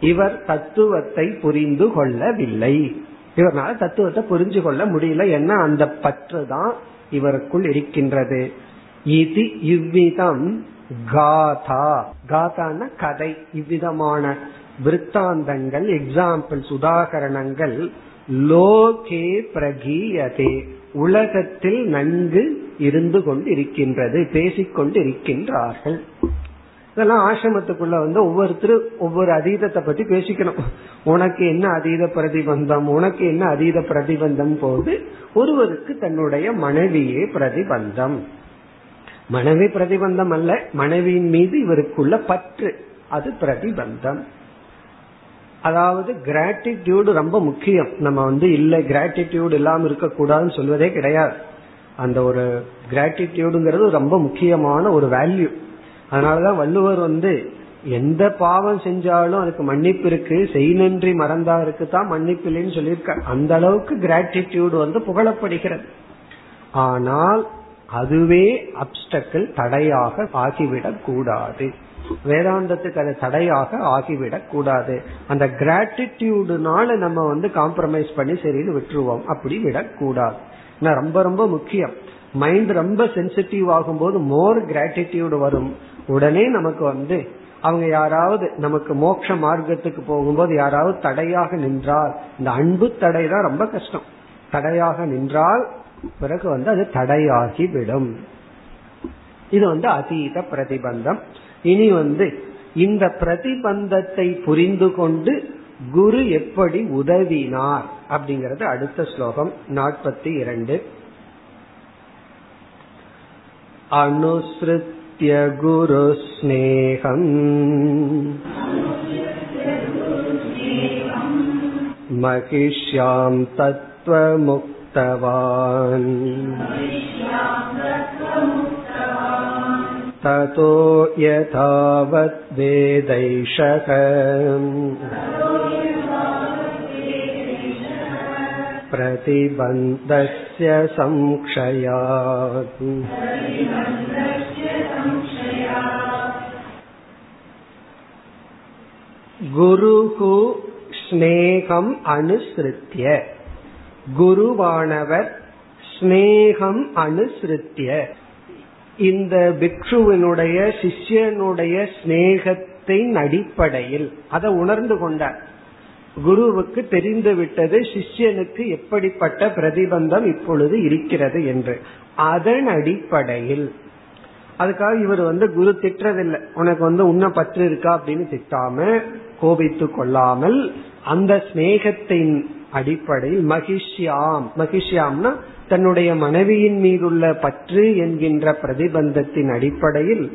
இவர் தத்துவத்தை புரிந்து கொள்ளவில்லை. இவரால் தத்துவத்தை புரிஞ்சு கொள்ள முடியல. என்ன அந்த பற்று தான் இவருக்குள் இருக்கின்றது. இது இவ்விதம் காதா. காதான கதை. இவ்விதமான விற்த்தாந்தங்கள் எக்ஸாம்பிள்ஸ் உதாகரணங்கள் லோகே பிரகீயதே. உலகத்தில் நன்கு இருந்து கொண்டு இருக்கின்றது பேசிக்கொண்டு இருக்கின்றார்கள் இதெல்லாம் ஆசிரமத்துக்குள்ள வந்து ஒவ்வொருத்தரும் ஒவ்வொரு அதீதத்தை பத்தி பேசிக்கணும். உனக்கு என்ன அதீத பிரதிபந்தம் உனக்கு என்ன அதீத பிரதிபந்தம் போது ஒருவருக்கு தன்னுடைய மனைவியே பிரதிபந்தம். மனைவி பிரதிபந்தம் அல்ல மனைவியின் மீது இவருக்குள்ள பற்று அது பிரதிபந்தம். அதாவது கிராட்டிடியூடு ரொம்ப முக்கியம். நம்ம வந்து இல்லை கிராட்டிடியூடு இல்லாம இருக்க கூடாதுன்னு சொல்வதே கிடையாது. அந்த ஒரு கிராட்டிடியூடுங்கிறது ரொம்ப முக்கியமான ஒரு வேல்யூ அதனாலதான் வள்ளுவர் வந்து எந்த பாவம் செஞ்சாலும் அதுக்கு மன்னிப்பு இருக்கு செய் நன்றி மறந்தாருக்கு தான் மன்னிப்பு இல்லைன்னு சொல்லியிருக்க அந்த அளவுக்கு கிராட்டிடியூடு வந்து புகழப்படுகிறது. ஆனால் அதுவே அப்டக்கிள் தடையாக ஆகிவிடக் கூடாது வேதாந்தத்துக்கு அது தடையாக ஆகிவிடக் கூடாது. அந்த கிராட்டிடியூடுனால நம்ம வந்து காம்ப்ரமைஸ் பண்ணி சரின்னு விட்டுருவோம். அப்படி விடக்கூடாது ரொம்ப ரொம்ப முக்கியம். மைண்ட் ரொம்ப சென்சிட்டிவ் ஆகும்போது மோர் கிராட்டிடியூடு வரும். உடனே நமக்கு வந்து அவங்க யாராவது நமக்கு மோட்ச மார்க்கத்துக்கு போகும்போது யாராவது தடையாக நின்றால் இந்த அன்பு தடை தான் ரொம்ப கஷ்டம். தடையாக நின்றால் பிறகு வந்து அது தடையாகி விடும் இது வந்து அதீத பிரதிபந்தம். இனி வந்து இந்த பிரதிபந்தத்தை புரிந்து கொண்டு குரு எப்படி உதவினார் அப்படிங்கறது அடுத்த ஸ்லோகம் நாற்பத்தி இரண்டு அனுசிருத்திய குரு ஸ்நேகம் महिष्यां तत्त्वमुक्तवान् ततो यथावद्वेदैषः प्रतिबन्धस्य संक्षयात् குருகு ஸ்னேகம் அனுசிருத்திய குருவானவர் ஸ்னேகம் அனுசிருத்திய இந்த பிக்ஷுவனுடைய சிஷ்யனுடைய சிநேகத்தின் அடிப்படையில் அதை உணர்ந்து கொண்டார். குருவுக்கு தெரிந்து விட்டது சிஷ்யனுக்கு எப்படிப்பட்ட பிரதிபந்தம் இப்பொழுது இருக்கிறது என்று. அதன் அடிப்படையில் அதுக்காக இவர் வந்து குரு திட்டுறதில்லை. உனக்கு வந்து உன்ன பற்று இருக்கா அப்படின்னு திட்டாம கோபித்து கொள்ளாமல் அந்த ஸ்நேகத்தின் அடிப்படையில் மகிஷ்யாம். மகிஷ்யாம்னா தன்னுடைய மனைவியின் மீதுள்ள பற்று என்கின்ற பிரதிபந்தத்தின் அடிப்படையில்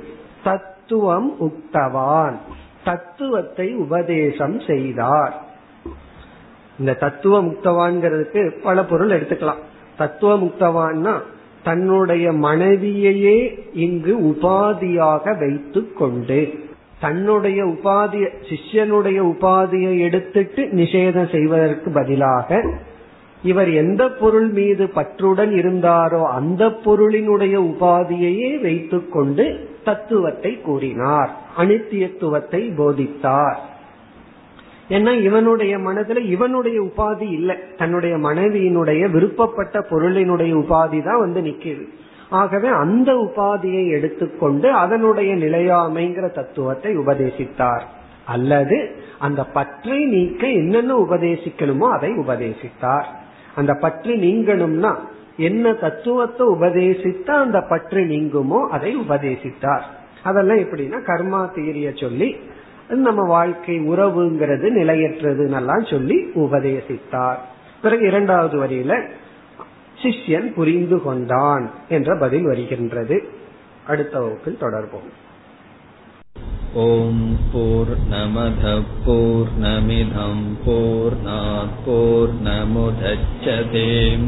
தத்துவம் உக்தவான். தத்துவத்தை உபதேசம் செய்தார். இந்த தத்துவ முக்தவான்கிறதுக்கு பல பொருள் எடுத்துக்கலாம். தத்துவ முக்தவான்னா தன்னுடைய மனைவியையே இங்கு உபாதியாக வைத்து கொண்டு தன்னுடைய உபாதிய சிஷ்யனுடைய உபாதியை எடுத்துட்டு நிஷேதம் செய்வதற்கு பதிலாக இவர் எந்த பொருள் மீது பற்றுடன் இருந்தாரோ அந்த பொருளினுடைய உபாதியையே வைத்துக்கொண்டு தத்துவத்தை கூறினார் அனித்தியத்துவத்தை போதித்தார். ஏன்னா இவனுடைய மனதுல இவனுடைய உபாதி இல்லை தன்னுடைய மனைவியினுடைய விருப்பப்பட்ட பொருளினுடைய உபாதி தான் வந்து நிக்கிது. ஆகவே அந்த உபாதியை எடுத்துக்கொண்டு அதனுடைய நிலையாமைங்கிற தத்துவத்தை உபதேசித்தார். அல்லது அந்த பற்றை நீக்க என்னென்ன உபதேசிக்கணுமோ அதை உபதேசித்தார். அந்த பற்று நீங்கணும்னா என்ன தத்துவத்தை உபதேசித்தா அந்த பற்று நீங்குமோ அதை உபதேசித்தார். அதெல்லாம் எப்படின்னா கர்மா தீரிய சொல்லி நம்ம வாழ்க்கை உறவுங்கிறது நிலையற்றது சொல்லி உபதேசித்தார். பிறகு இரண்டாவது வரியில சிஷ்யன் புரிந்து கொண்டான் என்ற பதில் வருகின்றது அடுத்த வகுப்பில் தொடர்போம் ஓம் போர் நமத போர் நமிதம் போர் போர் நமுதச்சதேம்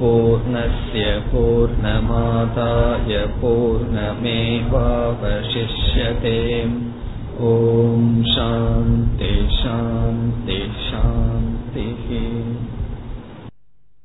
பூர்ணய பூர்ணமாதாய பூர்ணமேவாவசிஷ்யதேம் ஓம் சாந்தி शान्ति शान्तिः